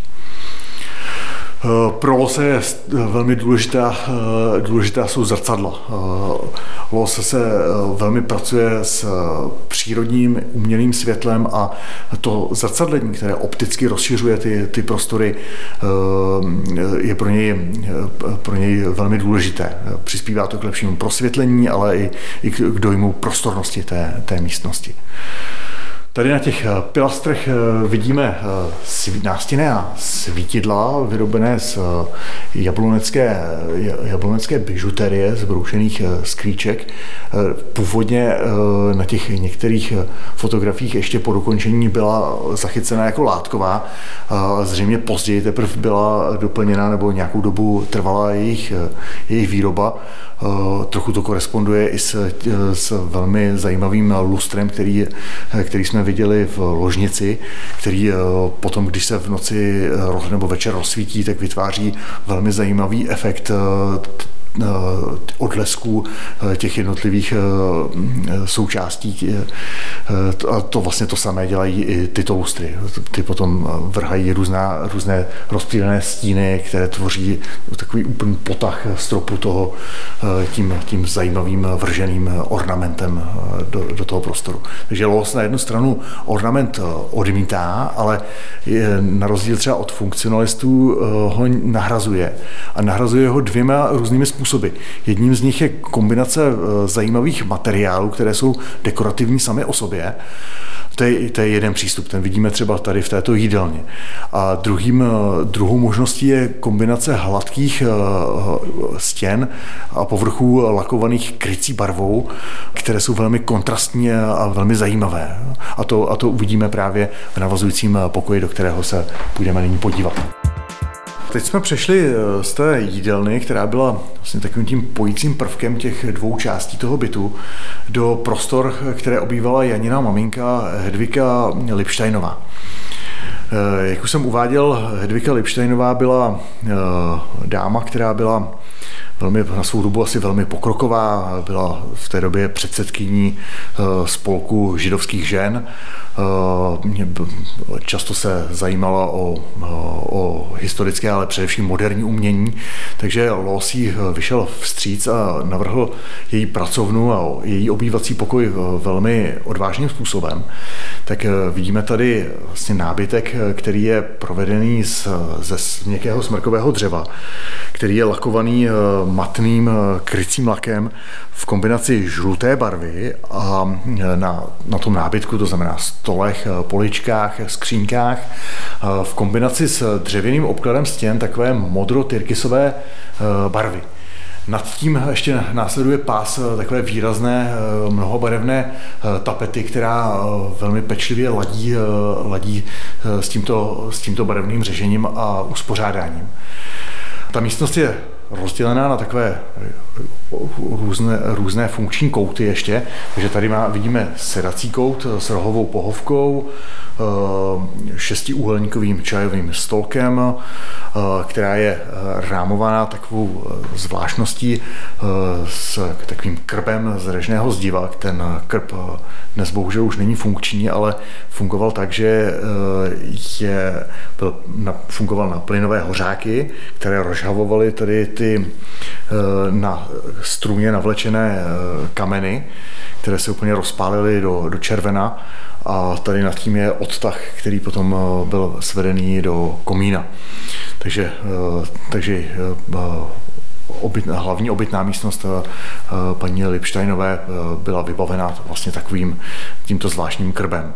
Eh, pro lose je velmi důležitá, eh, důležitá jsou zrcadla. Eh, lose se velmi pracuje s přírodním umělým světlem a to zrcadlení, které opticky rozšiřuje ty, ty prostory, je pro něj, pro něj velmi důležité. Přispívá to k lepšímu prosvětlení, ale i, i k dojmu prostornosti té, té místnosti. Tady na těch pilastrech vidíme nástěné svítidla vyrobené z jablonecké, jablonecké bižuterie, z broušených sklíček. Původně na těch některých fotografiích ještě po dokončení byla zachycena jako látková. Zřejmě později teprve byla doplněna nebo nějakou dobu trvala jejich, jejich výroba. Trochu to koresponduje i s, s velmi zajímavým lustrem, který, který jsme viděli v ložnici, který potom, když se v noci nebo večer rozsvítí, tak vytváří velmi zajímavý efekt Eh, odlesků eh, těch jednotlivých eh, součástí. A to vlastně to samé dělají i tyto lustry. Ty potom vrhají různá, různé rozptýlené stíny, které tvoří takový úplný potah stropu toho tím, tím zajímavým vrženým ornamentem do, do toho prostoru. Takže los na jednu stranu ornament odmítá, ale na rozdíl třeba od funkcionalistů ho nahrazuje. A nahrazuje ho dvěma různými způsoby způsoby. Jedním z nich je kombinace eh, zajímavých materiálů, které jsou dekorativní sami o sobě. To je, to je jeden přístup, ten vidíme třeba tady v této jídelně. A druhým, eh, druhou možností je kombinace hladkých eh, stěn a povrchů lakovaných krycí barvou, které jsou velmi kontrastní a velmi zajímavé. A to, a to uvidíme právě v navazujícím pokoji, do kterého se půjdeme nyní podívat. Teď jsme přešli eh, z té jídelny, která byla vlastně takovým tím pojícím prvkem těch dvou částí toho bytu, do prostor, které obývala Janina maminka Hedvika Lipštajnová. Eh, jak už jsem uváděl, Hedvika Lipštejnová byla eh, dáma, která byla velmi, na svou dobu asi velmi pokroková, byla v té době předsedkyní spolku židovských žen Eh, často se zajímala o, o historické, ale především moderní umění, takže Losí vyšel vstříc a navrhl její pracovnu a její obývací pokoj velmi odvážným způsobem. Tak eh, vidíme tady vlastně nábytek, který je provedený z, ze měkkého smrkového dřeva, který je lakovaný eh, matným krycím lakem v kombinaci žluté barvy a na, na tom nábytku, to znamená stolech, eh, poličkách, skřínkách eh, v kombinaci s dřevěným obkladem stěn takové modro-tyrkysové eh, barvy. Nad tím ještě následuje pás takové výrazné mnohobarevné tapety, která velmi pečlivě ladí, ladí s, tímto, s tímto barevným řešením a uspořádáním. Ta místnost je rozdělená na takové různé, různé funkční kouty ještě. Takže tady má, vidíme sedací kout s rohovou pohovkou, eh, šestiúhelníkovým čajovým stolkem, eh, která je eh, rámovaná takovou zvláštností s takovým krbem z režného zdiva. Ten krb dnes bohužel už není funkční, ale fungoval tak, že je, byl, fungoval na plynové hořáky, které rozhavovaly tady ty na strumě navlečené eh, kameny, které se úplně rozpálily do, do červena a tady nad tím je odtah, který potom eh, byl svedený do komína. Takže, eh, takže obyt, hlavní obytná místnost paní Lipštajnové byla vybavena vlastně takovým tímto zvláštním krbem.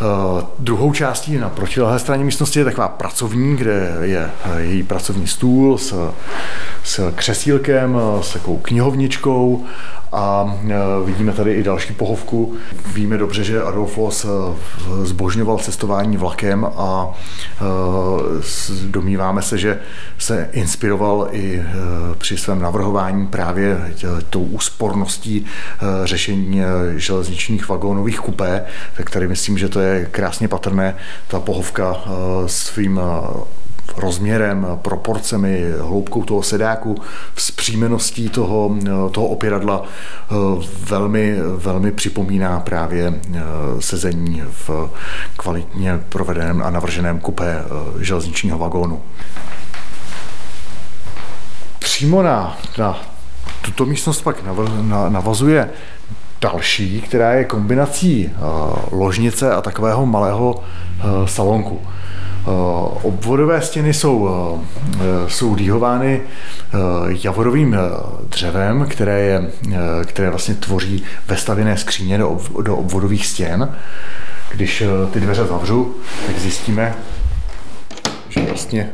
Uh, druhou částí na protilehlé straně místnosti je taková pracovní, kde je její pracovní stůl s, s křesílkem, s takovou knihovničkou a e, vidíme tady i další pohovku. Víme dobře, že Adolf Loss zbožňoval cestování vlakem a e, domníváme se, že se inspiroval i při svém navrhování právě tou úsporností řešení železničních vagónových kupé. Tak myslím, že to je krásně patrné. Ta pohovka svým rozměrem, proporcemi, hloubkou toho sedáku, vzpřímeností toho, toho opěradla eh, velmi, velmi připomíná právě eh, sezení v kvalitně provedeném a navrženém kupé eh, železničního vagónu. Přímo na, na tuto místnost pak navazuje další, která je kombinací ložnice a takového malého salonku. Eh, obvodové stěny jsou, eh, jsou dýhovány eh, javorovým dřevem, které, je, které vlastně tvoří vestavěné skříně do, do obvodových stěn Když ty dveře zavřu, tak zjistíme, že vlastně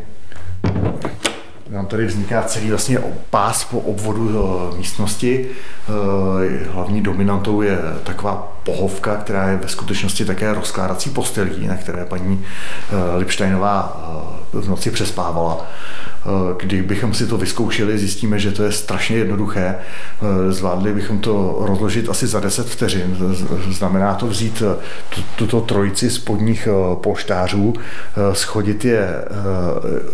nám tady vzniká celý vlastně pás po obvodu eh, místnosti. Eh, hlavní dominantou je taková pohovka, která je ve skutečnosti také rozkládací postelí, na které paní eh, Lipštejnová v noci přespávala. Kdybychom si to vyzkoušeli, zjistíme, že to je strašně jednoduché. Zvládli bychom to rozložit asi za 10 vteřin. Znamená to vzít tuto trojici spodních polštářů, schodit je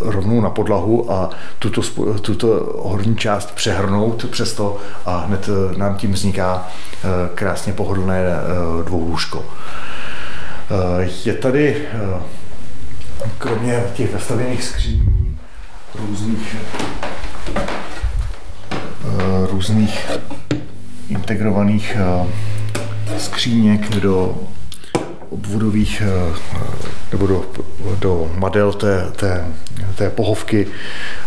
rovnou na podlahu a tuto, tuto horní část přehrnout přes to a hned eh, nám tím vzniká eh, krásně pohodlné eh, dvoulůžko. Je tady kromě těch vestavěných skříní různých různých integrovaných skříněk do obvodových nebo do, do model té, té, té pohovky.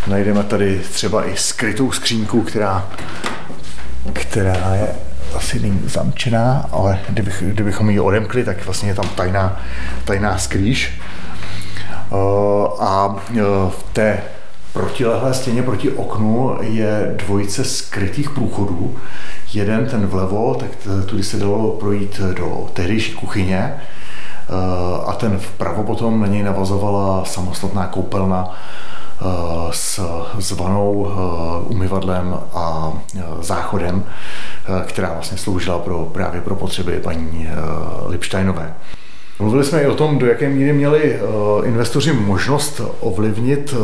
Najdeme tady třeba i skrytou skřínku, která, která je asi není zamčená, ale kdybych, kdybychom ji odemkli, tak vlastně je tam tajná, tajná skrýž. Eh, a eh, v té protilehlé stěně proti oknu je dvojice skrytých průchodů. Jeden, ten vlevo, tak tudy se dalo projít do tehdejší kuchyně, Eh, a ten vpravo potom na něj navazovala samostatná koupelna eh, s zvanou eh, umyvadlem a záchodem, která vlastně sloužila pro, právě pro potřeby paní Lipštajnové. Mluvili jsme i o tom, do jaké míry měli eh, investoři možnost ovlivnit, eh,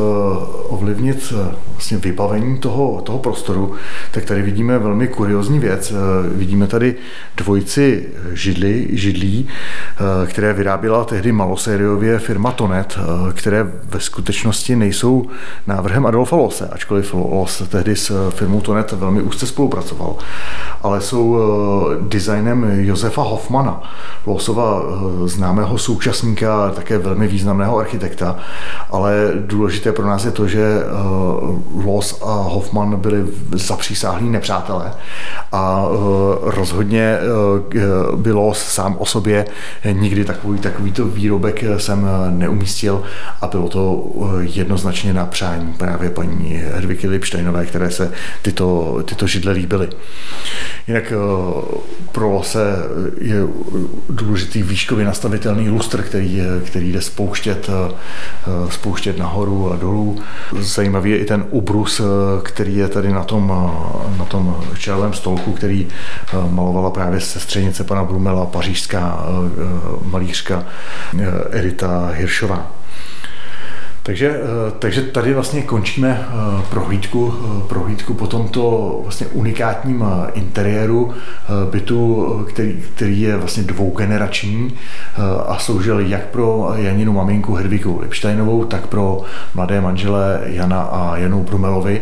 ovlivnit eh, vlastně vybavení toho, toho prostoru. Tak tady vidíme velmi kuriozní věc. Vidíme tady dvojici židli, židlí, které vyráběla tehdy malosériově firma Tonet, které ve skutečnosti nejsou návrhem Adolfa Lose, ačkoliv Los tehdy s firmou Tonet velmi úzce spolupracoval, ale jsou designem Josefa Hoffmana, Losova zná známého současníka, také velmi významného architekta, ale důležité pro nás je to, že eh, Loss a Hoffman byli zapřísáhlí nepřátelé a eh, rozhodně eh, by Loss sám o sobě nikdy takový, takovýto výrobek jsem neumístil a bylo to jednoznačně na přání právě paní Herviky Lipštejnové, které se tyto, tyto židle líbily. Jinak pro Lose je důležitý výškově nastavený nastavitelný lustr, který, který jde spouštět, eh, spouštět nahoru a dolů. Zajímavý je i ten ubrus, eh, který je tady na tom, eh, na tom čelovém stolku, který malovala právě sestřenice pana Brumela, pařížská malířka Edita Hiršová. Takže, eh, takže tady vlastně končíme eh, prohlídku, eh, prohlídku po tomto vlastně unikátním interiéru bytu, který, který je vlastně dvougenerační a sloužil jak pro Janinu maminku Hedvigu Lipštejnovou, tak pro mladé manžele Jana a Janu Brumelovi.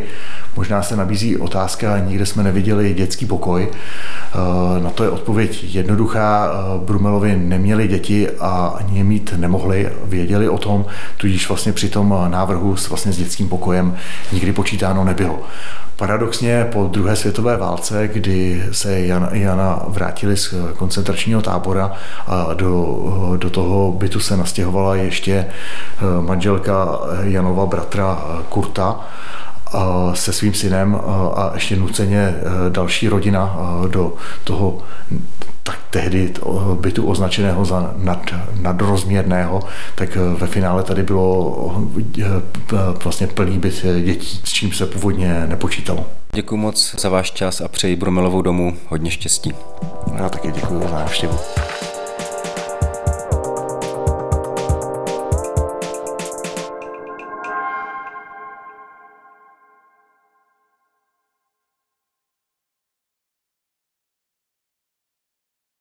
Možná se nabízí otázka, nikde jsme neviděli dětský pokoj. Na to je odpověď jednoduchá. Brumelovi neměli děti a ani je mít nemohli, věděli o tom, tudíž vlastně při tom návrhu s, vlastně s dětským pokojem nikdy počítáno nebylo. Paradoxně po druhé světové válce, kdy se Jan, Jana vrátili z koncentračního tábora a do, do toho bytu se nastěhovala ještě eh, manželka Janova bratra Kurta, se svým synem a ještě nuceně eh, další rodina do toho tak tehdy bytu označeného za nad, nadrozměrného, tak eh, ve finále tady bylo vlastně plný byt dětí, s čím se původně nepočítalo. Děkuji moc za váš čas a přeji Bromelovou domu hodně štěstí. Já také děkuji za návštěvu.